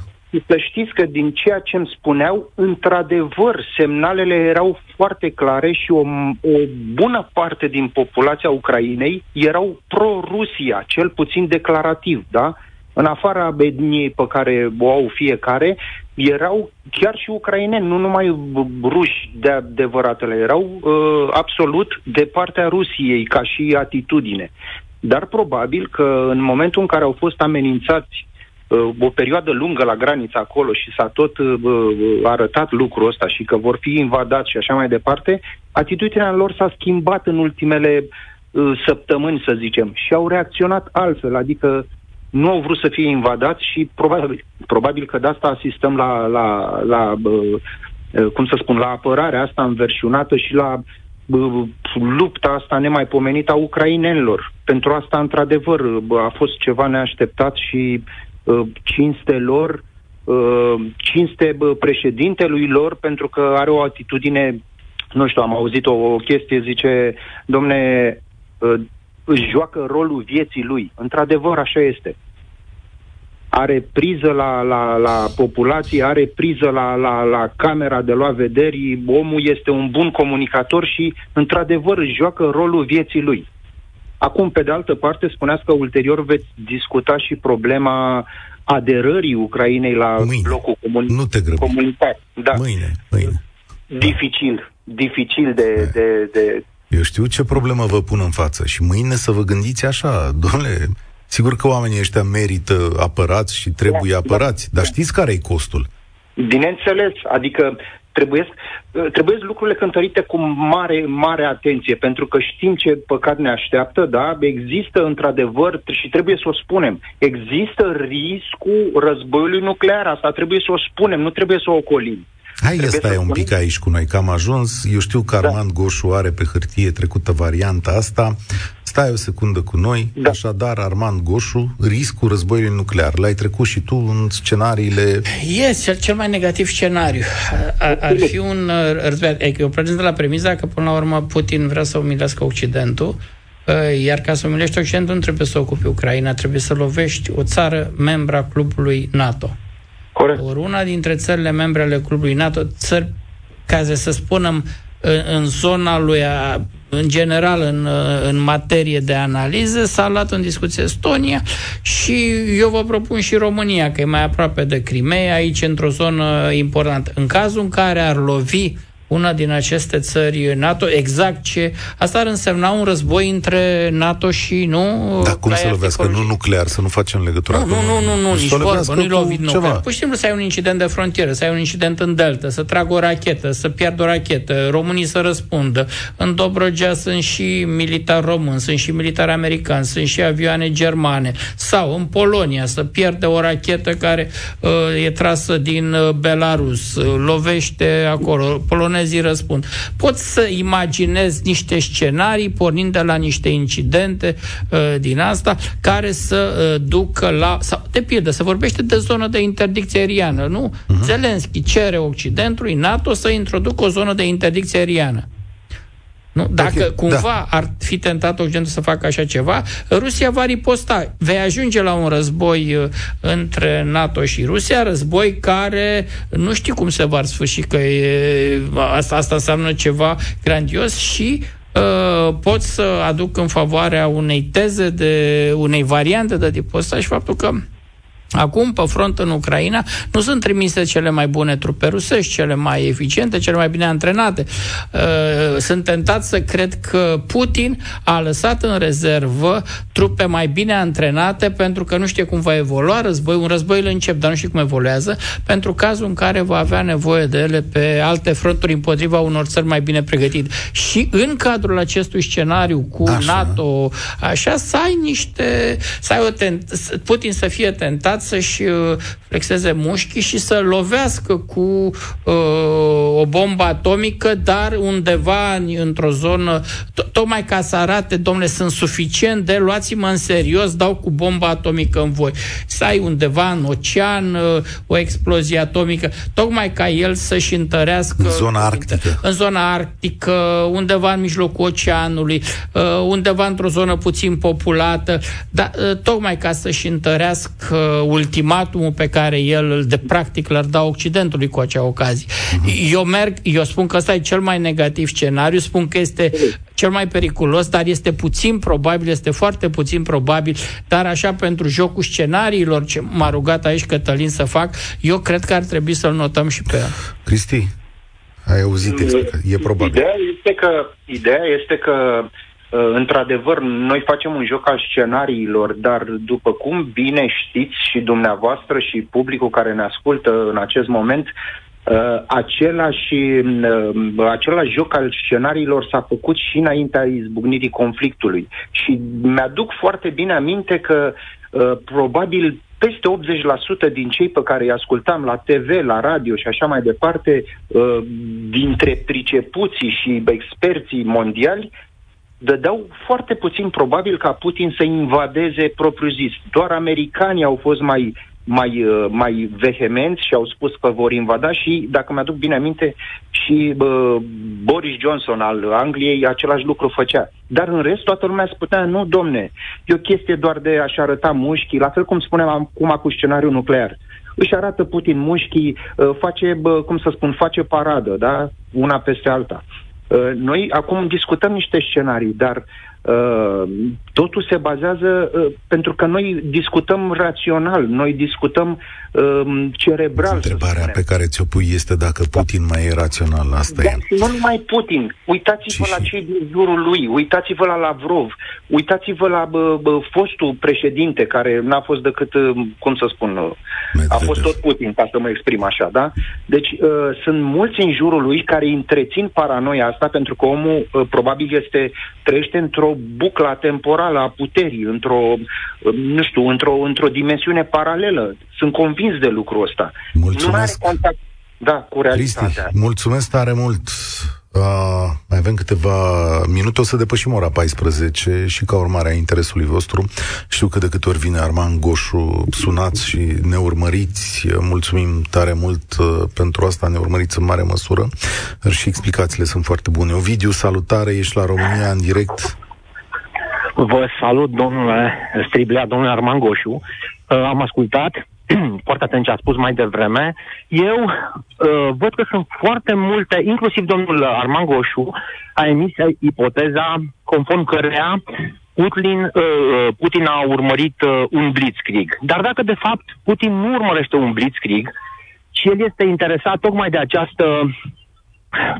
să știți că din ceea ce îmi spuneau, într-adevăr, semnalele erau foarte clare și o, o bună parte din populația Ucrainei erau pro-Rusia, cel puțin declarativ, da? În afara etniei pe care o au fiecare, erau chiar și ucraineni, nu numai ruși de adevăratele, erau uh, absolut de partea Rusiei ca și atitudine. Dar probabil că în momentul în care au fost amenințați Uh, o perioadă lungă la graniță acolo și s-a tot uh, uh, arătat lucrul ăsta și că vor fi invadați și așa mai departe, atitudinea lor s-a schimbat în ultimele săptămâni, să zicem, și au reacționat altfel, adică nu au vrut să fie invadați și probabil, probabil că de asta asistăm la, la, la cum să spun, la apărarea asta înverșunată și la lupta asta nemaipomenită a ucrainenilor. Pentru asta, într-adevăr, a fost ceva neașteptat și Uh, cinste lor, uh, cinste președintelui lor, pentru că are o atitudine, nu știu, am auzit o, o chestie, zice, domne, uh, își joacă rolul vieții lui. Într-adevăr, așa este. Are priză la, la, la populație, are priză la, la, la camera de luat vederii, omul este un bun comunicator și, într-adevăr, își joacă rolul vieții lui. Acum, pe de altă parte, spuneați că ulterior veți discuta și problema aderării Ucrainei la mâine. blocul comun- nu te comunitar. Da. Mâine, mâine. Dificil, dificil de, de, de, de... Eu știu ce problemă vă pun în față și mâine să vă gândiți așa, domnule, sigur că oamenii ăștia merită apărați și trebuie da, apărați, da. dar știți care e costul? Bineînțeles, adică trebuie, trebuie lucrurile cântărite cu mare, mare atenție, pentru că știm ce păcat ne așteaptă, da? Există într-adevăr, și trebuie să o spunem, există riscul războiului nuclear, asta trebuie să o spunem, nu trebuie să o ocolim. Hai să stai un pic aici cu noi, că am ajuns. Eu știu că da. Armand da. Goșu are pe hârtie trecută varianta asta. Stai o secundă cu noi. Da. Așadar, Armand Goșu, riscul războiului nuclear. L-ai trecut și tu în scenariile... Yes, cel, cel mai negativ scenariu. Ar, ar fi un uh, război... Adică eu prezint la premiza că, până la urmă, Putin vrea să umilească Occidentul, uh, iar ca să umilești Occidentul, nu trebuie să ocupi Ucraina, trebuie să lovești o țară membra clubului NATO. Corect. Ori una dintre țările membre ale clubului NATO, țări, ca să spunem, în, în zona lui, a, în general, în, în materie de analiză, s-a luat în discuție Estonia și eu vă propun și România, că e mai aproape de Crimea, aici într-o zonă importantă. În cazul în care ar lovi una din aceste țări NATO, exact ce... Asta ar însemna un război între NATO și, nu... Dar cum să lovească? Nu nuclear, să nu facem legătura Nu, nu, nu, nu, nu nici vorbă, nu-i lovit nuclear. Pur și simplu să ai un incident de frontieră, să ai un incident în delta, să tragă o rachetă, să piardă o rachetă, românii să răspundă. În Dobrogea sunt și militari români, sunt și militari americani, sunt și avioane germane. Sau în Polonia să pierde o rachetă care uh, e trasă din uh, Belarus, uh, lovește acolo. Polonezii englezii răspund. Pot să imaginez niște scenarii pornind de la niște incidente uh, din asta care să uh, ducă la... Sau, de pildă, se vorbește de zonă de interdicție aeriană, nu? Uh-huh. Zelenski cere Occidentului, NATO, să introducă o zonă de interdicție aeriană. Nu? Dacă okay, cumva da. ar fi tentat Occidentul să facă așa ceva, Rusia va riposta. Vei ajunge la un război uh, între NATO și Rusia, război care nu știu cum se va sfârși, că e, asta, asta înseamnă ceva grandios și uh, pot să aduc în favoarea unei teze de unei variante de tipul ăsta și faptul că Acum, pe front în Ucraina, nu sunt trimise cele mai bune trupe rusești, cele mai eficiente, cele mai bine antrenate. Uh, sunt tentat să cred că Putin a lăsat în rezervă trupe mai bine antrenate pentru că nu știe cum va evolua război. Un război îl încep, dar nu știe cum evoluează, pentru cazul în care va avea nevoie de ele pe alte fronturi împotriva unor țări mai bine pregătite. Și în cadrul acestui scenariu cu așa. NATO, așa, să ai niște... Să ai o tent- Putin să fie tentat să-și uh, flexeze mușchii și să lovească cu uh, o bombă atomică, dar undeva într-o zonă, to- tocmai ca să arate, domnule, sunt suficient de luați-mă în serios, dau cu bomba atomică în voi. Să ai undeva în ocean uh, o explozie atomică, tocmai ca el să-și întărească... În zona arctică. În zona arctică, undeva în mijlocul oceanului, uh, undeva într-o zonă puțin populată, dar uh, tocmai ca să-și întărească ultimatumul pe care el de practic l-ar da Occidentului cu acea ocazie. Uh-huh. Eu merg, eu spun că ăsta e cel mai negativ scenariu, spun că este cel mai periculos, dar este puțin probabil, este foarte puțin probabil, dar așa pentru jocul scenariilor ce m-a rugat aici Cătălin să fac, eu cred că ar trebui să-l notăm și pe el. Cristi, ai auzit, e probabil. Ideea este că, ideea este că Uh, într-adevăr, noi facem un joc al scenariilor, dar după cum bine știți și dumneavoastră și publicul care ne ascultă în acest moment, Uh, același, uh, același joc al scenariilor s-a făcut și înaintea izbucnirii conflictului. Și mi-aduc foarte bine aminte că uh, probabil peste 80% din cei pe care îi ascultam la TV, la radio și așa mai departe, uh, dintre pricepuții și experții mondiali, dădeau foarte puțin probabil ca Putin să invadeze propriu-zis. Doar americanii au fost mai, mai, uh, mai vehemenți și au spus că vor invada și, dacă mi-aduc bine aminte, și bă, Boris Johnson al Angliei același lucru făcea. Dar în rest, toată lumea spunea, nu, domne, e o chestie doar de a-și arăta mușchii, la fel cum spuneam acum cu scenariul nuclear. Își arată Putin mușchii, uh, face, cum să spun, face paradă, da? Una peste alta. Uh, noi acum discutăm niște scenarii, dar Uh, totul se bazează uh, pentru că noi discutăm rațional, noi discutăm uh, cerebral. Întrebarea pe care ți-o pui este dacă Putin mai e rațional, asta da, e. Nu numai Putin, uitați-vă și la cei din jurul lui, uitați-vă la Lavrov, uitați-vă la bă, bă, fostul președinte care n-a fost decât, uh, cum să spun, uh, Medvedev. a fost tot Putin, ca să mă exprim așa, da? Deci uh, sunt mulți în jurul lui care întrețin paranoia asta pentru că omul uh, probabil este trăiește într-o bucla temporală a puterii, într-o, nu știu, într-o, într-o dimensiune paralelă. Sunt convins de lucrul ăsta. Mulțumesc. Nu are contact, da, cu realitatea. Cristi, mulțumesc tare mult. Uh, mai avem câteva minute, o să depășim ora 14 și ca urmare a interesului vostru. Știu că de câte ori vine Arman Goșu, sunați și ne urmăriți. Mulțumim tare mult uh, pentru asta, ne urmăriți în mare măsură și explicațiile sunt foarte bune. Ovidiu, salutare, ești la România în direct. Vă salut, domnule Striblea, domnule Arman Goșu. Uh, am ascultat foarte atent ce a spus mai devreme. Eu uh, văd că sunt foarte multe, inclusiv domnul Arman Goșu a emis ipoteza conform cărea Putin, uh, Putin a urmărit uh, un blitzkrieg. Dar dacă de fapt Putin nu urmărește un blitzkrieg, ci el este interesat tocmai de această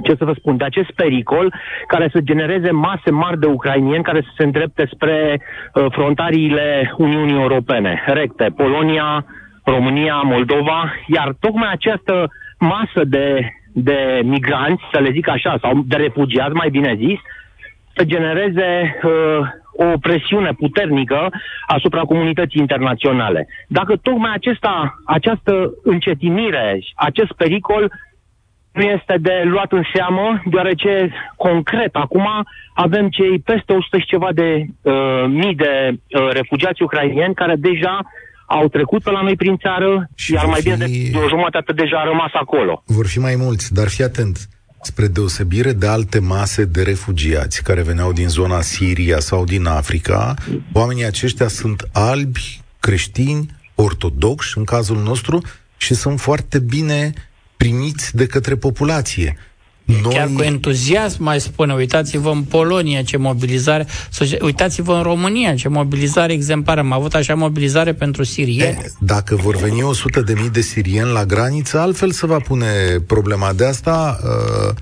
ce să vă spun, de acest pericol care să genereze mase mari de ucrainieni care să se îndrepte spre uh, frontariile Uniunii Europene, recte, Polonia, România, Moldova, iar tocmai această masă de, de migranți, să le zic așa, sau de refugiați, mai bine zis, să genereze uh, o presiune puternică asupra comunității internaționale. Dacă tocmai acesta, această încetinire, acest pericol nu este de luat în seamă, deoarece concret acum avem cei peste 100 și ceva de uh, mii de uh, refugiați ucrainieni care deja au trecut pe la noi prin țară, și iar mai fi... bine de, de o jumătate deja a rămas acolo. Vor fi mai mulți, dar fii atent. spre deosebire de alte mase de refugiați care veneau din zona Siria sau din Africa, oamenii aceștia sunt albi, creștini, ortodoxi în cazul nostru și sunt foarte bine primiți de către populație. Noi... Chiar cu entuziasm mai spune, uitați-vă în Polonia ce mobilizare, uitați-vă în România ce mobilizare exemplară. Am avut așa mobilizare pentru sirieni. Dacă vor veni 100 de mii de sirieni la graniță, altfel se va pune problema de asta. Uh,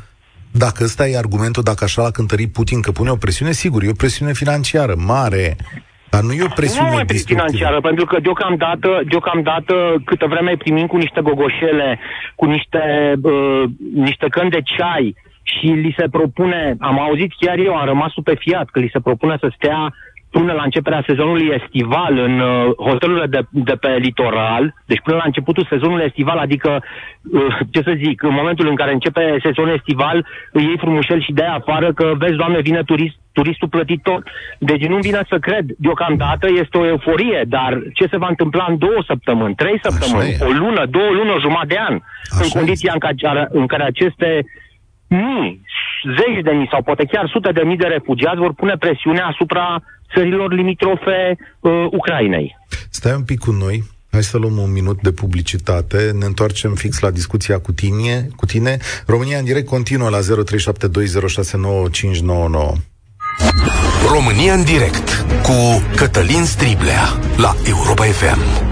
dacă ăsta e argumentul, dacă așa l-a cântărit Putin că pune o presiune, sigur, e o presiune financiară mare dar nu e o presiune nu e financiară, pentru că deocamdată, deocamdată câtă vreme primim cu niște gogoșele, cu niște, uh, niște căni de ceai și li se propune, am auzit chiar eu, am rămas stupefiat, că li se propune să stea până la începerea sezonului estival în uh, hotelurile de, de pe litoral, deci până la începutul sezonului estival, adică, uh, ce să zic, în momentul în care începe sezonul estival, îi iei frumușel și de afară că, vezi, doamne, vine turist, turistul plătitor. Deci nu vine să cred, deocamdată este o euforie, dar ce se va întâmpla în două săptămâni, trei săptămâni, o lună, două luni, o jumătate de an, Așa în condiția în care, în care aceste mii, zeci de mii sau poate chiar sute de mii de refugiați vor pune presiune asupra țărilor limitrofe uh, Ucrainei. Stai un pic cu noi, Hai să luăm un minut de publicitate. Ne întoarcem fix la discuția cu tine. Cu tine. România în direct continuă la 0372069599. România în direct cu Cătălin Striblea la Europa FM.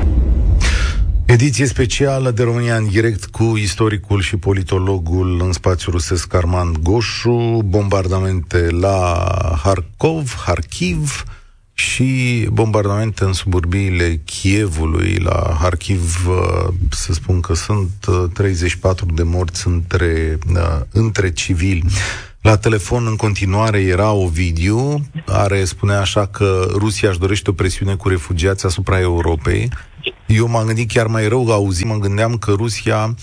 Ediție specială de România în direct cu istoricul și politologul în spațiu rusesc Armand Goșu, bombardamente la Harkov, Harkiv și bombardamente în suburbiile Chievului. La Harkiv să spun că sunt 34 uh, de morți între, uh, între civili. La telefon în continuare era Ovidiu, care spunea așa că Rusia își dorește o presiune cu refugiați asupra Europei. Eu m-am gândit chiar mai rău, auzi, mă gândeam că Rusia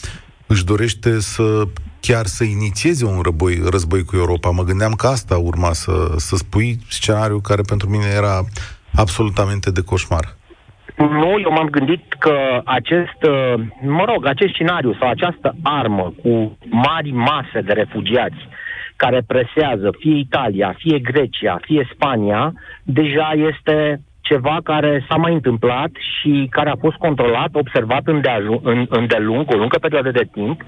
își dorește să chiar să inițieze un război, război cu Europa. Mă gândeam că asta urma să, să spui scenariul care pentru mine era absolutamente de coșmar. Nu, eu m-am gândit că acest, mă rog, acest scenariu sau această armă cu mari mase de refugiați care presează fie Italia, fie Grecia, fie Spania, deja este ceva care s-a mai întâmplat și care a fost controlat, observat îndelung, îndelung o lungă perioadă de timp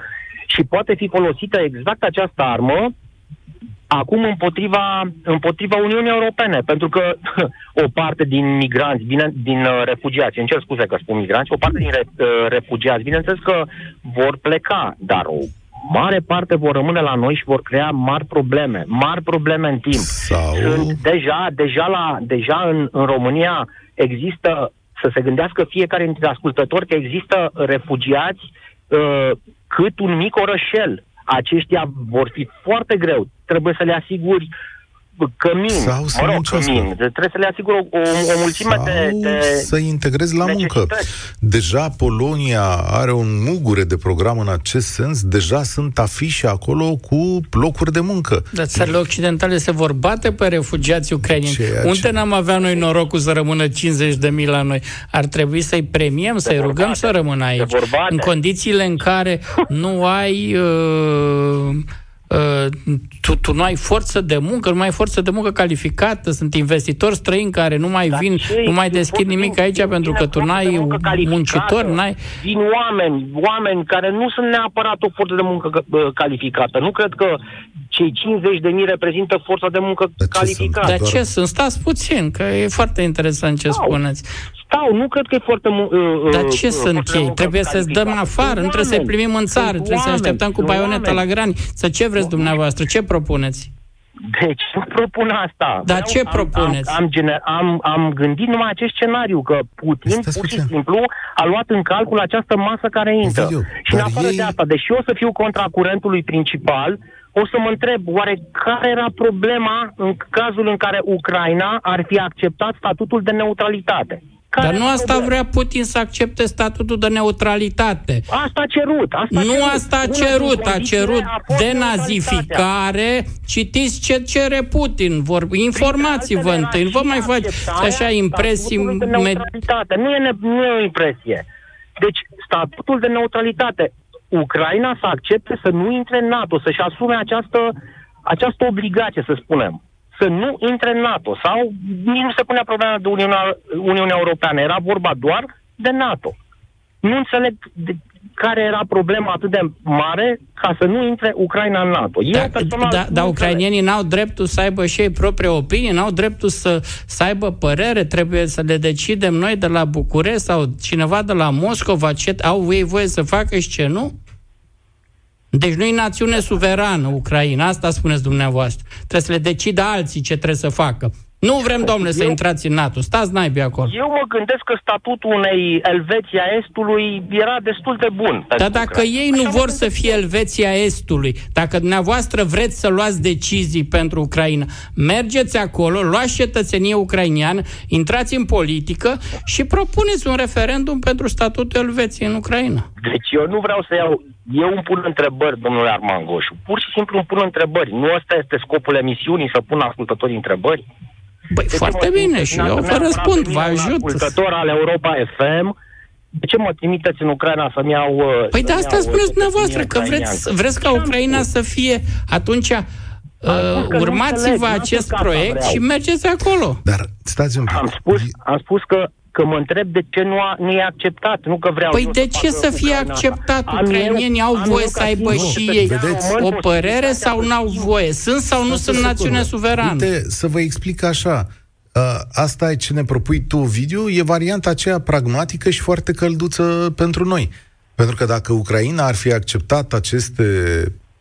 și poate fi folosită exact această armă acum împotriva, împotriva Uniunii Europene, pentru că o parte din migranți, bine, din uh, refugiați, îmi cer scuze că spun migranți, o parte din re, uh, refugiați, bineînțeles că vor pleca, dar o mare parte vor rămâne la noi și vor crea mari probleme, mari probleme în timp. Sau... Sunt deja, deja, la, deja în, în România există, să se gândească fiecare dintre ascultători că există refugiați uh, cât un mic orășel. Aceștia vor fi foarte greu. Trebuie să le asiguri cămin, Sau să mă rog, cămin. Trebuie să le asigur o, o, o mulțime Sau de, de să integrezi la muncă. Deja Polonia are un mugure de program în acest sens, deja sunt afișe acolo cu locuri de muncă. Dar țările occidentale se vor bate pe refugiații ucrainieni. Ceea Unde ce... n-am avea noi norocul să rămână 50 de mii la noi? Ar trebui să-i premiem, să-i rugăm bate. să rămână aici. În condițiile în care nu ai... Uh, Uh, tu, tu nu ai forță de muncă, nu mai ai forță de muncă calificată, sunt investitori străini care nu mai Dar vin, nu mai deschid nimic vin, aici vin, pentru că tu n-ai muncitori, n-ai... Vin oameni, oameni care nu sunt neapărat o forță de muncă calificată. Nu cred că cei 50 de mii reprezintă forța de muncă de calificată. Dar ce sunt? Stați puțin, că e foarte interesant ce spuneți stau, nu cred că e foarte mult. Uh, uh, Dar ce uh, sunt ei? Trebuie să-ți dăm afară, nu trebuie să-i primim în țară, trebuie oameni, să ne așteptăm cu baioneta la grani. Să ce vreți dumneavoastră? Ce propuneți? Deci, nu propun asta. Dar ce am, propuneți? Am, am, gener- am, am gândit numai acest scenariu, că Putin pur și simplu a luat în calcul această masă care intră. Video, și în afară ei... de asta, deși eu să fiu contra curentului principal, o să mă întreb, oare care era problema în cazul în care Ucraina ar fi acceptat statutul de neutralitate? Care Dar nu asta problema? vrea Putin să accepte statutul de neutralitate. Asta a cerut. Asta nu cerut. asta a cerut, a cerut denazificare. Citiți ce cere Putin. Vor, informați-vă întâi. Nu vă mai faceți așa impresii. De neutralitate. Nu e, ne, nu e o impresie. Deci, statutul de neutralitate Ucraina să accepte să nu intre în NATO, să-și asume această, această obligație, să spunem, să nu intre în NATO. Sau nici nu se punea problema de Uniunea, Uniunea Europeană, era vorba doar de NATO. Nu înțeleg de care era problema atât de mare ca să nu intre Ucraina în NATO. Da, personal, da, dar ucrainienii n-au dreptul să aibă și ei proprie opinie, n-au dreptul să, să aibă părere, trebuie să le decidem noi de la București sau cineva de la Moscova ce au ei voie să facă și ce nu? Deci nu e națiune suverană Ucraina, asta spuneți dumneavoastră. Trebuie să le decidă alții ce trebuie să facă. Nu vrem, domnule, să intrați în NATO. Stați naibii acolo. Eu mă gândesc că statutul unei Elveția Estului era destul de bun. Dar dacă Ucraina. ei nu Așa vor să fie Elveția Estului, dacă dumneavoastră vreți să luați decizii pentru Ucraina, mergeți acolo, luați cetățenie ucrainiană, intrați în politică și propuneți un referendum pentru statutul Elveției în Ucraina. Deci eu nu vreau să iau... Eu îmi pun întrebări, domnule Arman Goșu. Pur și simplu îmi pun întrebări. Nu ăsta este scopul emisiunii, să pun ascultătorii întrebări? Băi, de foarte bine și eu vă răspund, vă ajut. Ascultător al Europa FM, de ce mă trimiteți în Ucraina să-mi iau... Uh, păi de asta uh, spuneți dumneavoastră, că vreți, vreți ca Ucraina să fie atunci Uh, urmați-vă acest proiect și mergeți acolo. Dar stați un pic. Am spus, am spus că că mă întreb de ce nu, a, nu e acceptat, nu că vreau Păi de ce să fie acceptat? Ucrainienii au voie să aibă și ei vedeți, o părere sau nu au voie? Sunt sau nu sunt națiune suverană? Uite, să vă explic așa. Uh, asta e ce ne propui tu, Ovidiu, e varianta aceea pragmatică și foarte călduță pentru noi. Pentru că dacă Ucraina ar fi acceptat aceste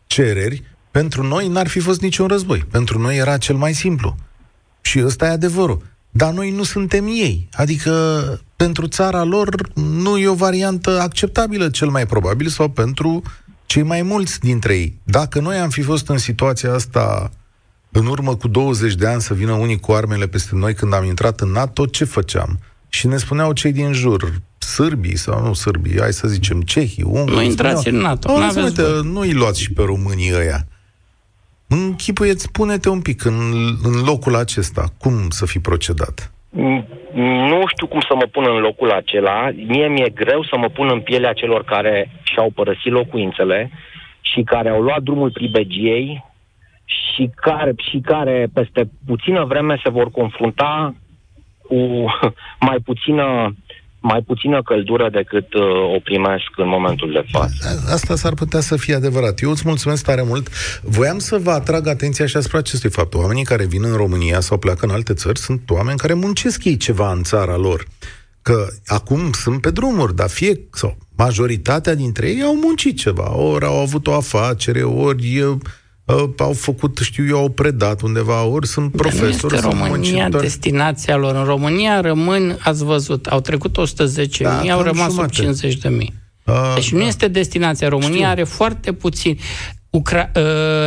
cereri, pentru noi n-ar fi fost niciun război. Pentru noi era cel mai simplu. Și ăsta e adevărul. Dar noi nu suntem ei. Adică pentru țara lor nu e o variantă acceptabilă cel mai probabil sau pentru cei mai mulți dintre ei. Dacă noi am fi fost în situația asta în urmă cu 20 de ani să vină unii cu armele peste noi când am intrat în NATO, ce făceam? Și ne spuneau cei din jur, sârbii sau nu sârbii, hai să zicem cehii, unguri. Nu intrați spuneau, în NATO, nu Nu-i luați și pe românii ăia. Închipuieți, spune-te un pic în, în locul acesta, cum să fi procedat? Nu știu cum să mă pun în locul acela. Mie mi-e greu să mă pun în pielea celor care și-au părăsit locuințele și care au luat drumul pribegiei și care, și care peste puțină vreme se vor confrunta cu mai puțină mai puțină căldură decât uh, o primesc în momentul de față. Asta s-ar putea să fie adevărat. Eu îți mulțumesc tare mult. Voiam să vă atrag atenția și asupra acestui fapt. Oamenii care vin în România sau pleacă în alte țări sunt oameni care muncesc ei ceva în țara lor. Că acum sunt pe drumuri, dar fie sau majoritatea dintre ei au muncit ceva. Ori au avut o afacere, ori uh, au făcut, știu eu, au predat undeva, ori sunt profesori. Este România muncitori. destinația lor. În România rămân, ați văzut, au trecut 110 da, mii, au rămas sub 50 de mii. Uh, deci nu da. este destinația. România știu. are foarte puțin. Ucra- uh,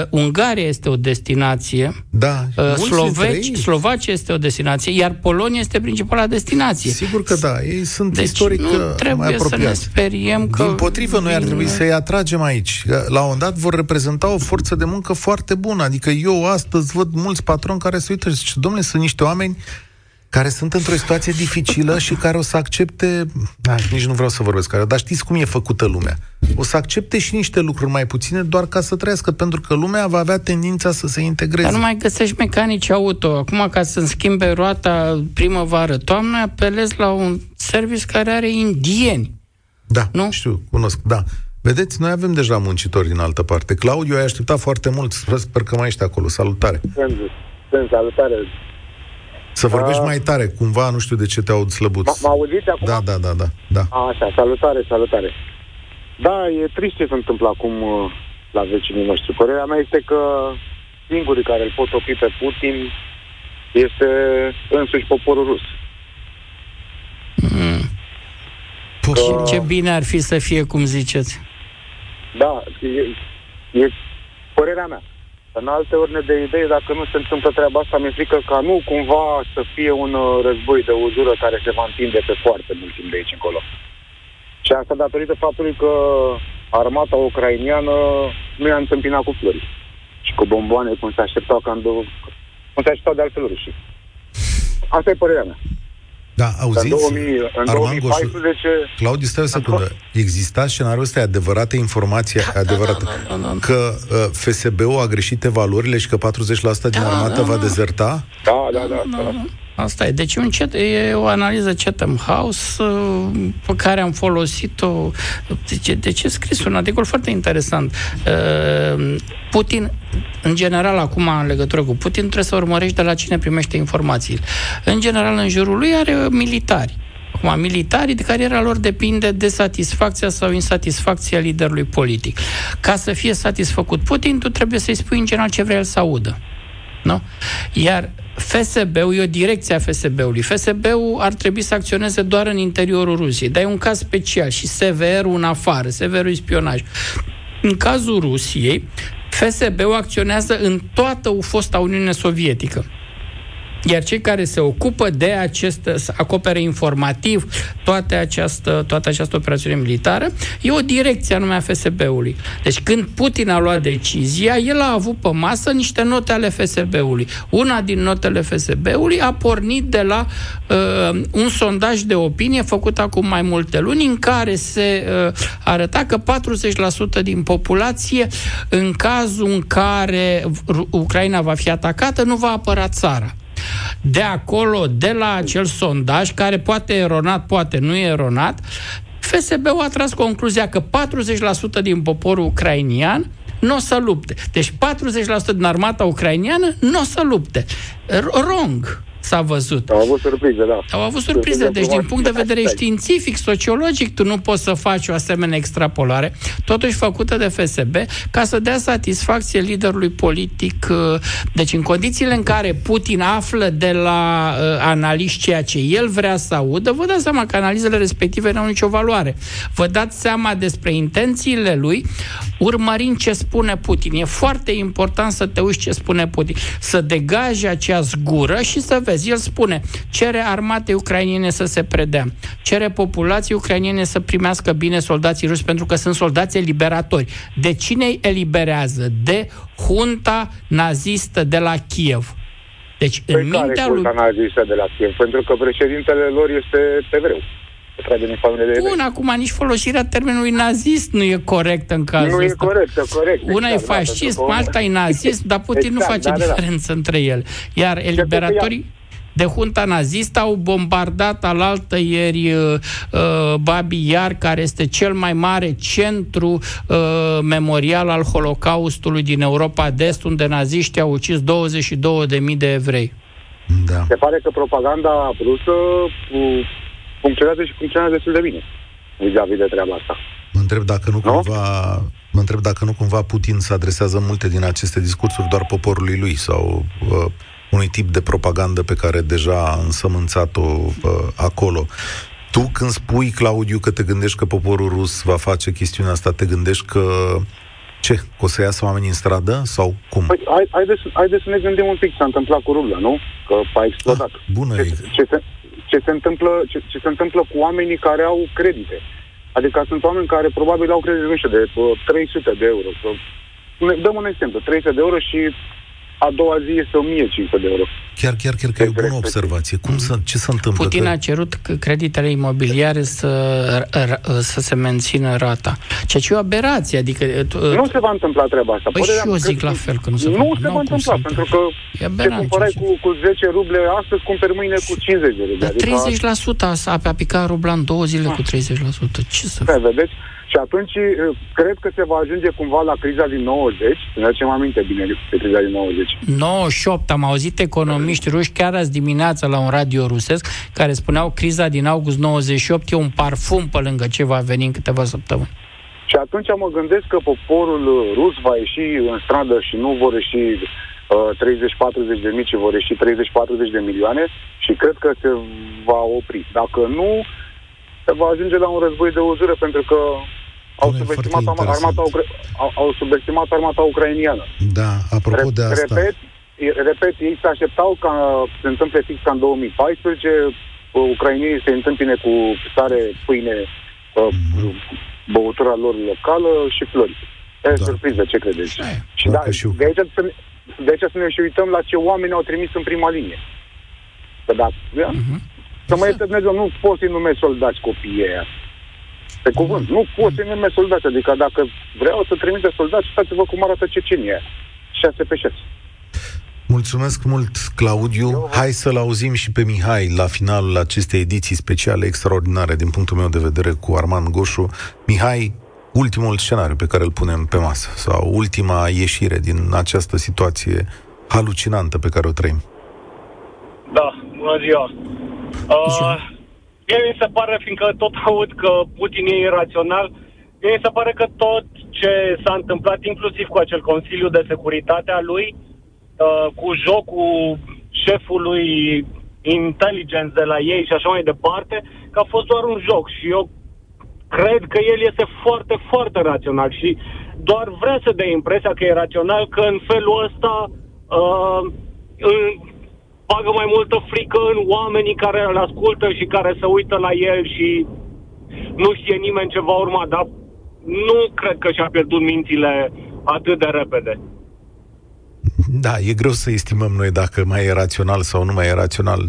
Ungaria este o destinație, da, uh, Sloveci, Slovacia este o destinație, iar Polonia este principala destinație. Sigur că da, ei sunt deci istoric nu uh, trebuie mai apropiați. să ne speriem că... Din potrivă, noi ar trebui să-i atragem aici. La un dat vor reprezenta o forță de muncă foarte bună. Adică eu astăzi văd mulți patroni care se uită și zice, domnule, sunt niște oameni care sunt într-o situație dificilă și care o să accepte, da, nici nu vreau să vorbesc, care, dar știți cum e făcută lumea. O să accepte și niște lucruri mai puține doar ca să trăiască, pentru că lumea va avea tendința să se integreze. Dar nu mai găsești mecanici auto. Acum, ca să-mi schimbe roata primăvară, toamnă, apelez la un service care are indieni. Da, nu? știu, cunosc, da. Vedeți, noi avem deja muncitori din altă parte. Claudiu, ai așteptat foarte mult. Sper că mai ești acolo. Salutare! Sunt, salutare! Să vorbești uh, mai tare, cumva, nu știu de ce te aud slăbuț. Mă auziți acum? Da, da, da, da. da. A, așa, salutare, salutare. Da, e trist ce se întâmplă acum uh, la vecinii noștri. Părerea mea este că singurii care îl pot opri pe Putin este însuși poporul rus. Mm. Că... Ce bine ar fi să fie cum ziceți. Da, e, e părerea mea. În alte ordine de idei, dacă nu se întâmplă treaba asta, mi-e frică ca nu cumva să fie un uh, război de uzură care se va întinde pe foarte mult timp de aici încolo. Și asta datorită faptului că armata ucrainiană nu i-a întâmpinat cu flori și cu bomboane, cum se așteptau, ca în, cum se așteptau de altfel rușii. Asta e părerea mea. Da, auziți? În, 2000, în Armand 2014... Claudiu, stai o secundă. Exista scenariul ăsta, e adevărată informație, Da, adevărată, da, da, da, da. că uh, FSB-ul a greșit evaluările și că 40% din Da, armată da, va da. dezerta? Da, da, da. da. Asta e. Deci un cet, e o analiză Chatham House uh, pe care am folosit-o. De ce, de ce scris un articol foarte interesant? Uh, Putin, în general, acum, în legătură cu Putin, trebuie să urmărești de la cine primește informațiile. În general, în jurul lui are militari. Acum, militarii de cariera lor depinde de satisfacția sau insatisfacția liderului politic. Ca să fie satisfăcut Putin, tu trebuie să-i spui în general ce vrea el să audă. Nu? Iar FSB-ul e o direcție a FSB-ului. FSB-ul ar trebui să acționeze doar în interiorul Rusiei, dar e un caz special și SVR-ul în afară, SVR-ul e spionaj. În cazul Rusiei, FSB-ul acționează în toată fosta Uniune Sovietică. Iar cei care se ocupă de acest, să acopere informativ toate această, toată această operațiune militară, e o direcție anume a FSB-ului. Deci când Putin a luat decizia, el a avut pe masă niște note ale FSB-ului. Una din notele FSB-ului a pornit de la uh, un sondaj de opinie făcut acum mai multe luni, în care se uh, arăta că 40% din populație, în cazul în care Ucraina va fi atacată, nu va apăra țara de acolo, de la acel sondaj, care poate eronat, poate nu e eronat, FSB-ul a tras concluzia că 40% din poporul ucrainian nu o să lupte. Deci 40% din armata ucrainiană nu o să lupte. Wrong s-a văzut. Au avut surprize, da. Au avut surprize. Deci, din punct de vedere științific, sociologic, tu nu poți să faci o asemenea extrapolare, totuși făcută de FSB, ca să dea satisfacție liderului politic. Deci, în condițiile în care Putin află de la uh, analiști ceea ce el vrea să audă, vă dați seama că analizele respective nu au nicio valoare. Vă dați seama despre intențiile lui, urmărind ce spune Putin. E foarte important să te uiți ce spune Putin. Să degaje acea zgură și să vezi. El spune, cere armatei ucrainiene să se predea, cere populației ucrainiene să primească bine soldații ruși pentru că sunt soldați eliberatori. De cine îi eliberează? De junta nazistă de la Kiev. Deci, Păi în care mintea e lui... culta nazistă de la Kiev? Pentru că președintele lor este evreu. Se trage din familie de evrei. Bun, acum nici folosirea termenului nazist nu e corectă în cazul Nu e ăsta. corectă, corect. Una exact, e da, fascism, pentru că- alta e nazism, dar Putin nu Exact, face da, da, da. diferență între ele. Iar eliberatorii de junta nazistă au bombardat alaltă ieri uh, uh, Babi Iar, care este cel mai mare centru uh, memorial al Holocaustului din Europa de Est, unde naziștii au ucis 22.000 de evrei. Da. Se pare că propaganda rusă uh, funcționează și funcționează destul de bine vis-a-vis de treaba asta. Mă întreb dacă nu, Nu? cumva mă întreb dacă nu cumva Putin se adresează multe din aceste discursuri doar poporului lui sau uh, unui tip de propagandă pe care deja a însămânțat-o uh, acolo. Tu când spui, Claudiu, că te gândești că poporul rus va face chestiunea asta, te gândești că ce? Că o să iasă oamenii în stradă? Sau cum? Păi, hai, haideți, haideți să ne gândim un pic ce s-a întâmplat cu rubla, nu? Că a explodat. Ah, bună ce, idee. ce, se, ce, se întâmplă, ce, ce se întâmplă cu oamenii care au credite? Adică sunt oameni care probabil au credite, nu știu, de uh, 300 de euro. Să, ne, dăm un exemplu, 300 de euro și a doua zi este 1500 de euro. Chiar, chiar, chiar că e o bună observație. Cum să, ce se întâmplă? Putin că... a cerut c- creditele imobiliare să, r- să se mențină rata. Ceea ce e o aberație, adică... tu- Nu se va întâmplà treaba asta. Păi Părerea și eu mea, zic cred la că fel că nu se va- Nu se n-au va cum întâmpla, să pentru că E ce aberant cumpărai ceea ce- cu, cu 10 ruble astăzi, cumperi mâine cu 50 de ruble. Dar 30% a, a, a picat rubla în două zile cu 30%. Ce să Da, vedeți? Și atunci eh, cred că se va ajunge cumva la criza din 90, să ne aducem aminte bine de criza din 90. 98 am auzit economiști ruși chiar azi dimineața la un radio rusesc care spuneau criza din august 98 e un parfum pe lângă ce va veni în câteva săptămâni. Și atunci mă gândesc că poporul eh, rus va ieși în stradă și nu vor ieși uh, 30-40 de mii, ci vor ieși 30-40 de milioane și cred că se va opri. Dacă nu, se va ajunge la un război de uzură pentru că au Bine, subestimat, foarte arma- armata, interesant. ucra- au, au subestimat armata ucrainiană. Da, apropo de asta... Repet, e- repet, ei se așteptau ca să se întâmple fix ca în 2014, uh, ucrainienii se întâmpine cu sare, pâine, uh, Mhm. băutura lor locală și flori. E Da. surpriză, ce credeți? Așa e. Și Da, da, că și eu- de aici, să ne, de aici să ne și uităm la ce oameni au trimis în prima linie. Că da, da? Mhm. Să mă ierte Dumnezeu, nu poți să-i numești soldați copiii aia. Pe cuvânt, nu poți să-i numești soldați. Adică dacă vreau să trimite soldați, uitați-vă cum arată Cecenia. 6 pe 6. Mulțumesc mult, Claudiu. Hai să-l auzim și pe Mihai la finalul acestei ediții speciale extraordinare din punctul meu de vedere cu Armand Goșu. Mihai, ultimul scenariu pe care îl punem pe masă sau ultima ieșire din această situație halucinantă pe care o trăim. Da, bună ziua. Uh, mie mi se pare, fiindcă tot aud că Putin e irațional, mie mi se pare că tot ce s-a întâmplat, inclusiv cu acel Consiliu de Securitate a lui, uh, cu jocul șefului intelligence de la ei și așa mai departe, că a fost doar un joc și eu cred că el este foarte, foarte rațional și doar vrea să dea impresia că e rațional, că în felul ăsta uh, în, bagă mai multă frică în oamenii care îl ascultă și care se uită la el și nu știe nimeni ce va urma, dar nu cred că și-a pierdut mințile atât de repede. Da, e greu să estimăm noi dacă mai e rațional sau nu mai e rațional.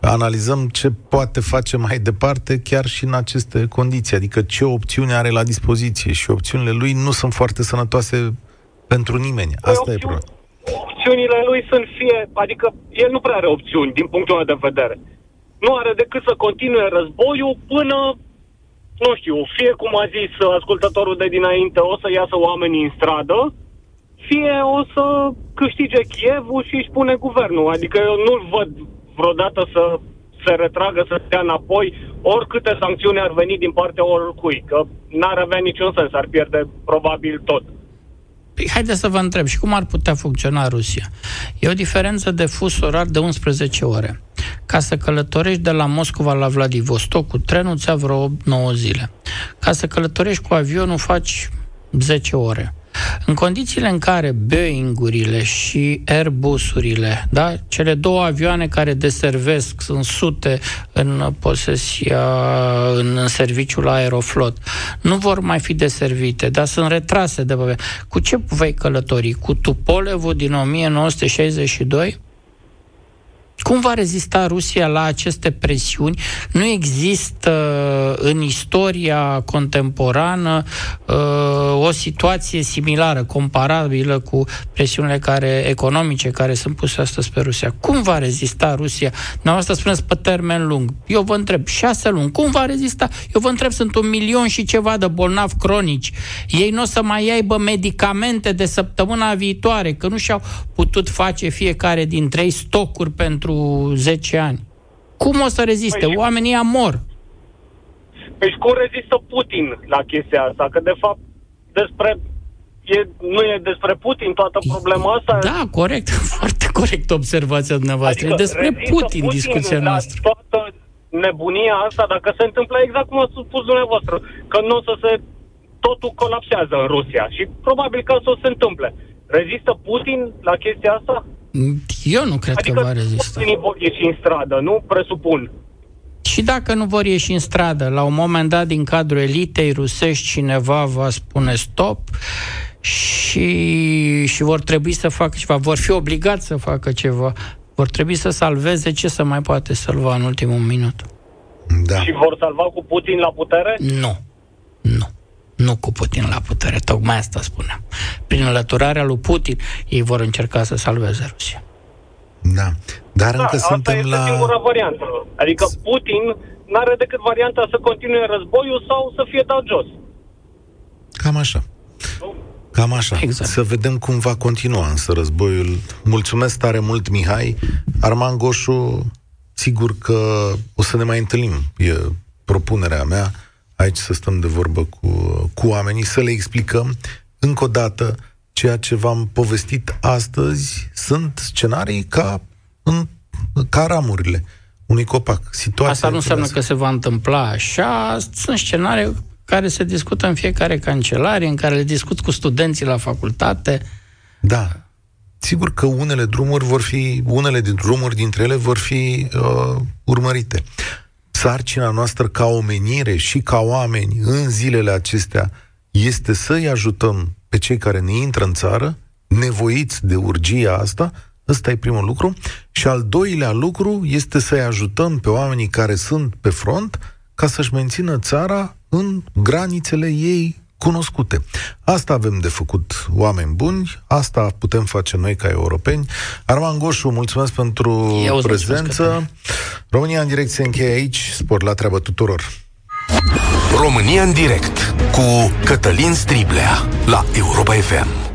Analizăm ce poate face mai departe chiar și în aceste condiții, adică ce opțiune are la dispoziție și opțiunile lui nu sunt foarte sănătoase pentru nimeni. Păi Asta opțiuni, e problema. Opțiunile lui sunt fie, adică el nu prea are opțiuni din punctul meu de vedere. Nu are decât să continue războiul până, nu știu, fie cum a zis ascultătorul de dinainte, o să iasă oamenii în stradă, fie o să câștige Chievul și își pune guvernul. Adică eu nu-l văd vreodată să se retragă, să stea înapoi, oricâte sancțiuni ar veni din partea oricui, că n-ar avea niciun sens, ar pierde probabil tot. Păi haideți să vă întreb, și cum ar putea funcționa Rusia? E o diferență de fus orar de 11 ore. Ca să călătorești de la Moscova la Vladivostok cu trenul, ți-a vreo 8-9 zile. Ca să călătorești cu avionul, faci 10 ore. În condițiile în care Boeing-urile și Airbus-urile, da, cele două avioane care deservesc, sunt sute în posesia, în, în serviciul Aeroflot, nu vor mai fi deservite, dar sunt retrase de Cu ce vei călători? Cu Tupolevul din 1962? Cum va rezista Rusia la aceste presiuni? Nu există în istoria contemporană uh, o situație similară, comparabilă cu presiunile care, economice care sunt puse astăzi pe Rusia. Cum va rezista Rusia? Dumneavoastră spuneți pe termen lung. Eu vă întreb, șase luni. Cum va rezista? Eu vă întreb, sunt un milion și ceva de bolnavi cronici. Ei nu o să mai aibă medicamente de săptămâna viitoare, că nu și-au putut face fiecare dintre ei stocuri pentru pentru 10 ani. Cum o să reziste? Păi, Oamenii mor. Păi cum rezistă Putin la chestia asta? Că de fapt despre e, nu e despre Putin toată problema asta? Da, corect. Foarte corect observația dumneavoastră. Adică e despre Putin, Putin discuția noastră. Toată nebunia asta, dacă se întâmplă exact cum a spus dumneavoastră, că nu o să se totul colapsează în Rusia și probabil că o să se întâmple. Rezistă Putin la chestia asta? Eu nu cred adică că va rezista. Adică vor ieși în stradă, nu? Presupun. Și dacă nu vor ieși în stradă, la un moment dat din cadrul elitei rusești cineva va spune stop și, și vor trebui să facă ceva, vor fi obligați să facă ceva, vor trebui să salveze ce să mai poate salva în ultimul minut. Da. Și vor salva cu Putin la putere? Nu. Nu nu cu Putin la putere, tocmai asta spuneam. Prin înlăturarea lui Putin, ei vor încerca să salveze Rusia. Da, dar da, încă asta suntem este la... singura variantă. Adică Putin n-are decât varianta să continue războiul sau să fie dat jos. Cam așa. Cam așa. Exact. Să vedem cum va continua însă războiul. Mulțumesc tare mult, Mihai. Arman Goșu, sigur că o să ne mai întâlnim. E propunerea mea aici să stăm de vorbă cu, cu oamenii, să le explicăm încă o dată ceea ce v-am povestit astăzi sunt scenarii ca, în, ca ramurile unui copac. Situația Asta nu înseamnă că se va întâmpla așa. Sunt scenarii care se discută în fiecare cancelarie, în care le discut cu studenții la facultate. Da. Sigur că unele drumuri vor fi, unele din drumuri dintre ele vor fi uh, urmărite sarcina noastră ca omenire și ca oameni în zilele acestea este să-i ajutăm pe cei care ne intră în țară, nevoiți de urgia asta, Ăsta e primul lucru. Și al doilea lucru este să-i ajutăm pe oamenii care sunt pe front ca să-și mențină țara în granițele ei cunoscute. Asta avem de făcut, oameni buni, asta putem face noi ca europeni. Arman Goșu, mulțumesc pentru Eu prezență. Mulțumesc, România în direct se încheie aici. Spor la treabă tuturor. România în direct cu Cătălin Striblea la Europa FM.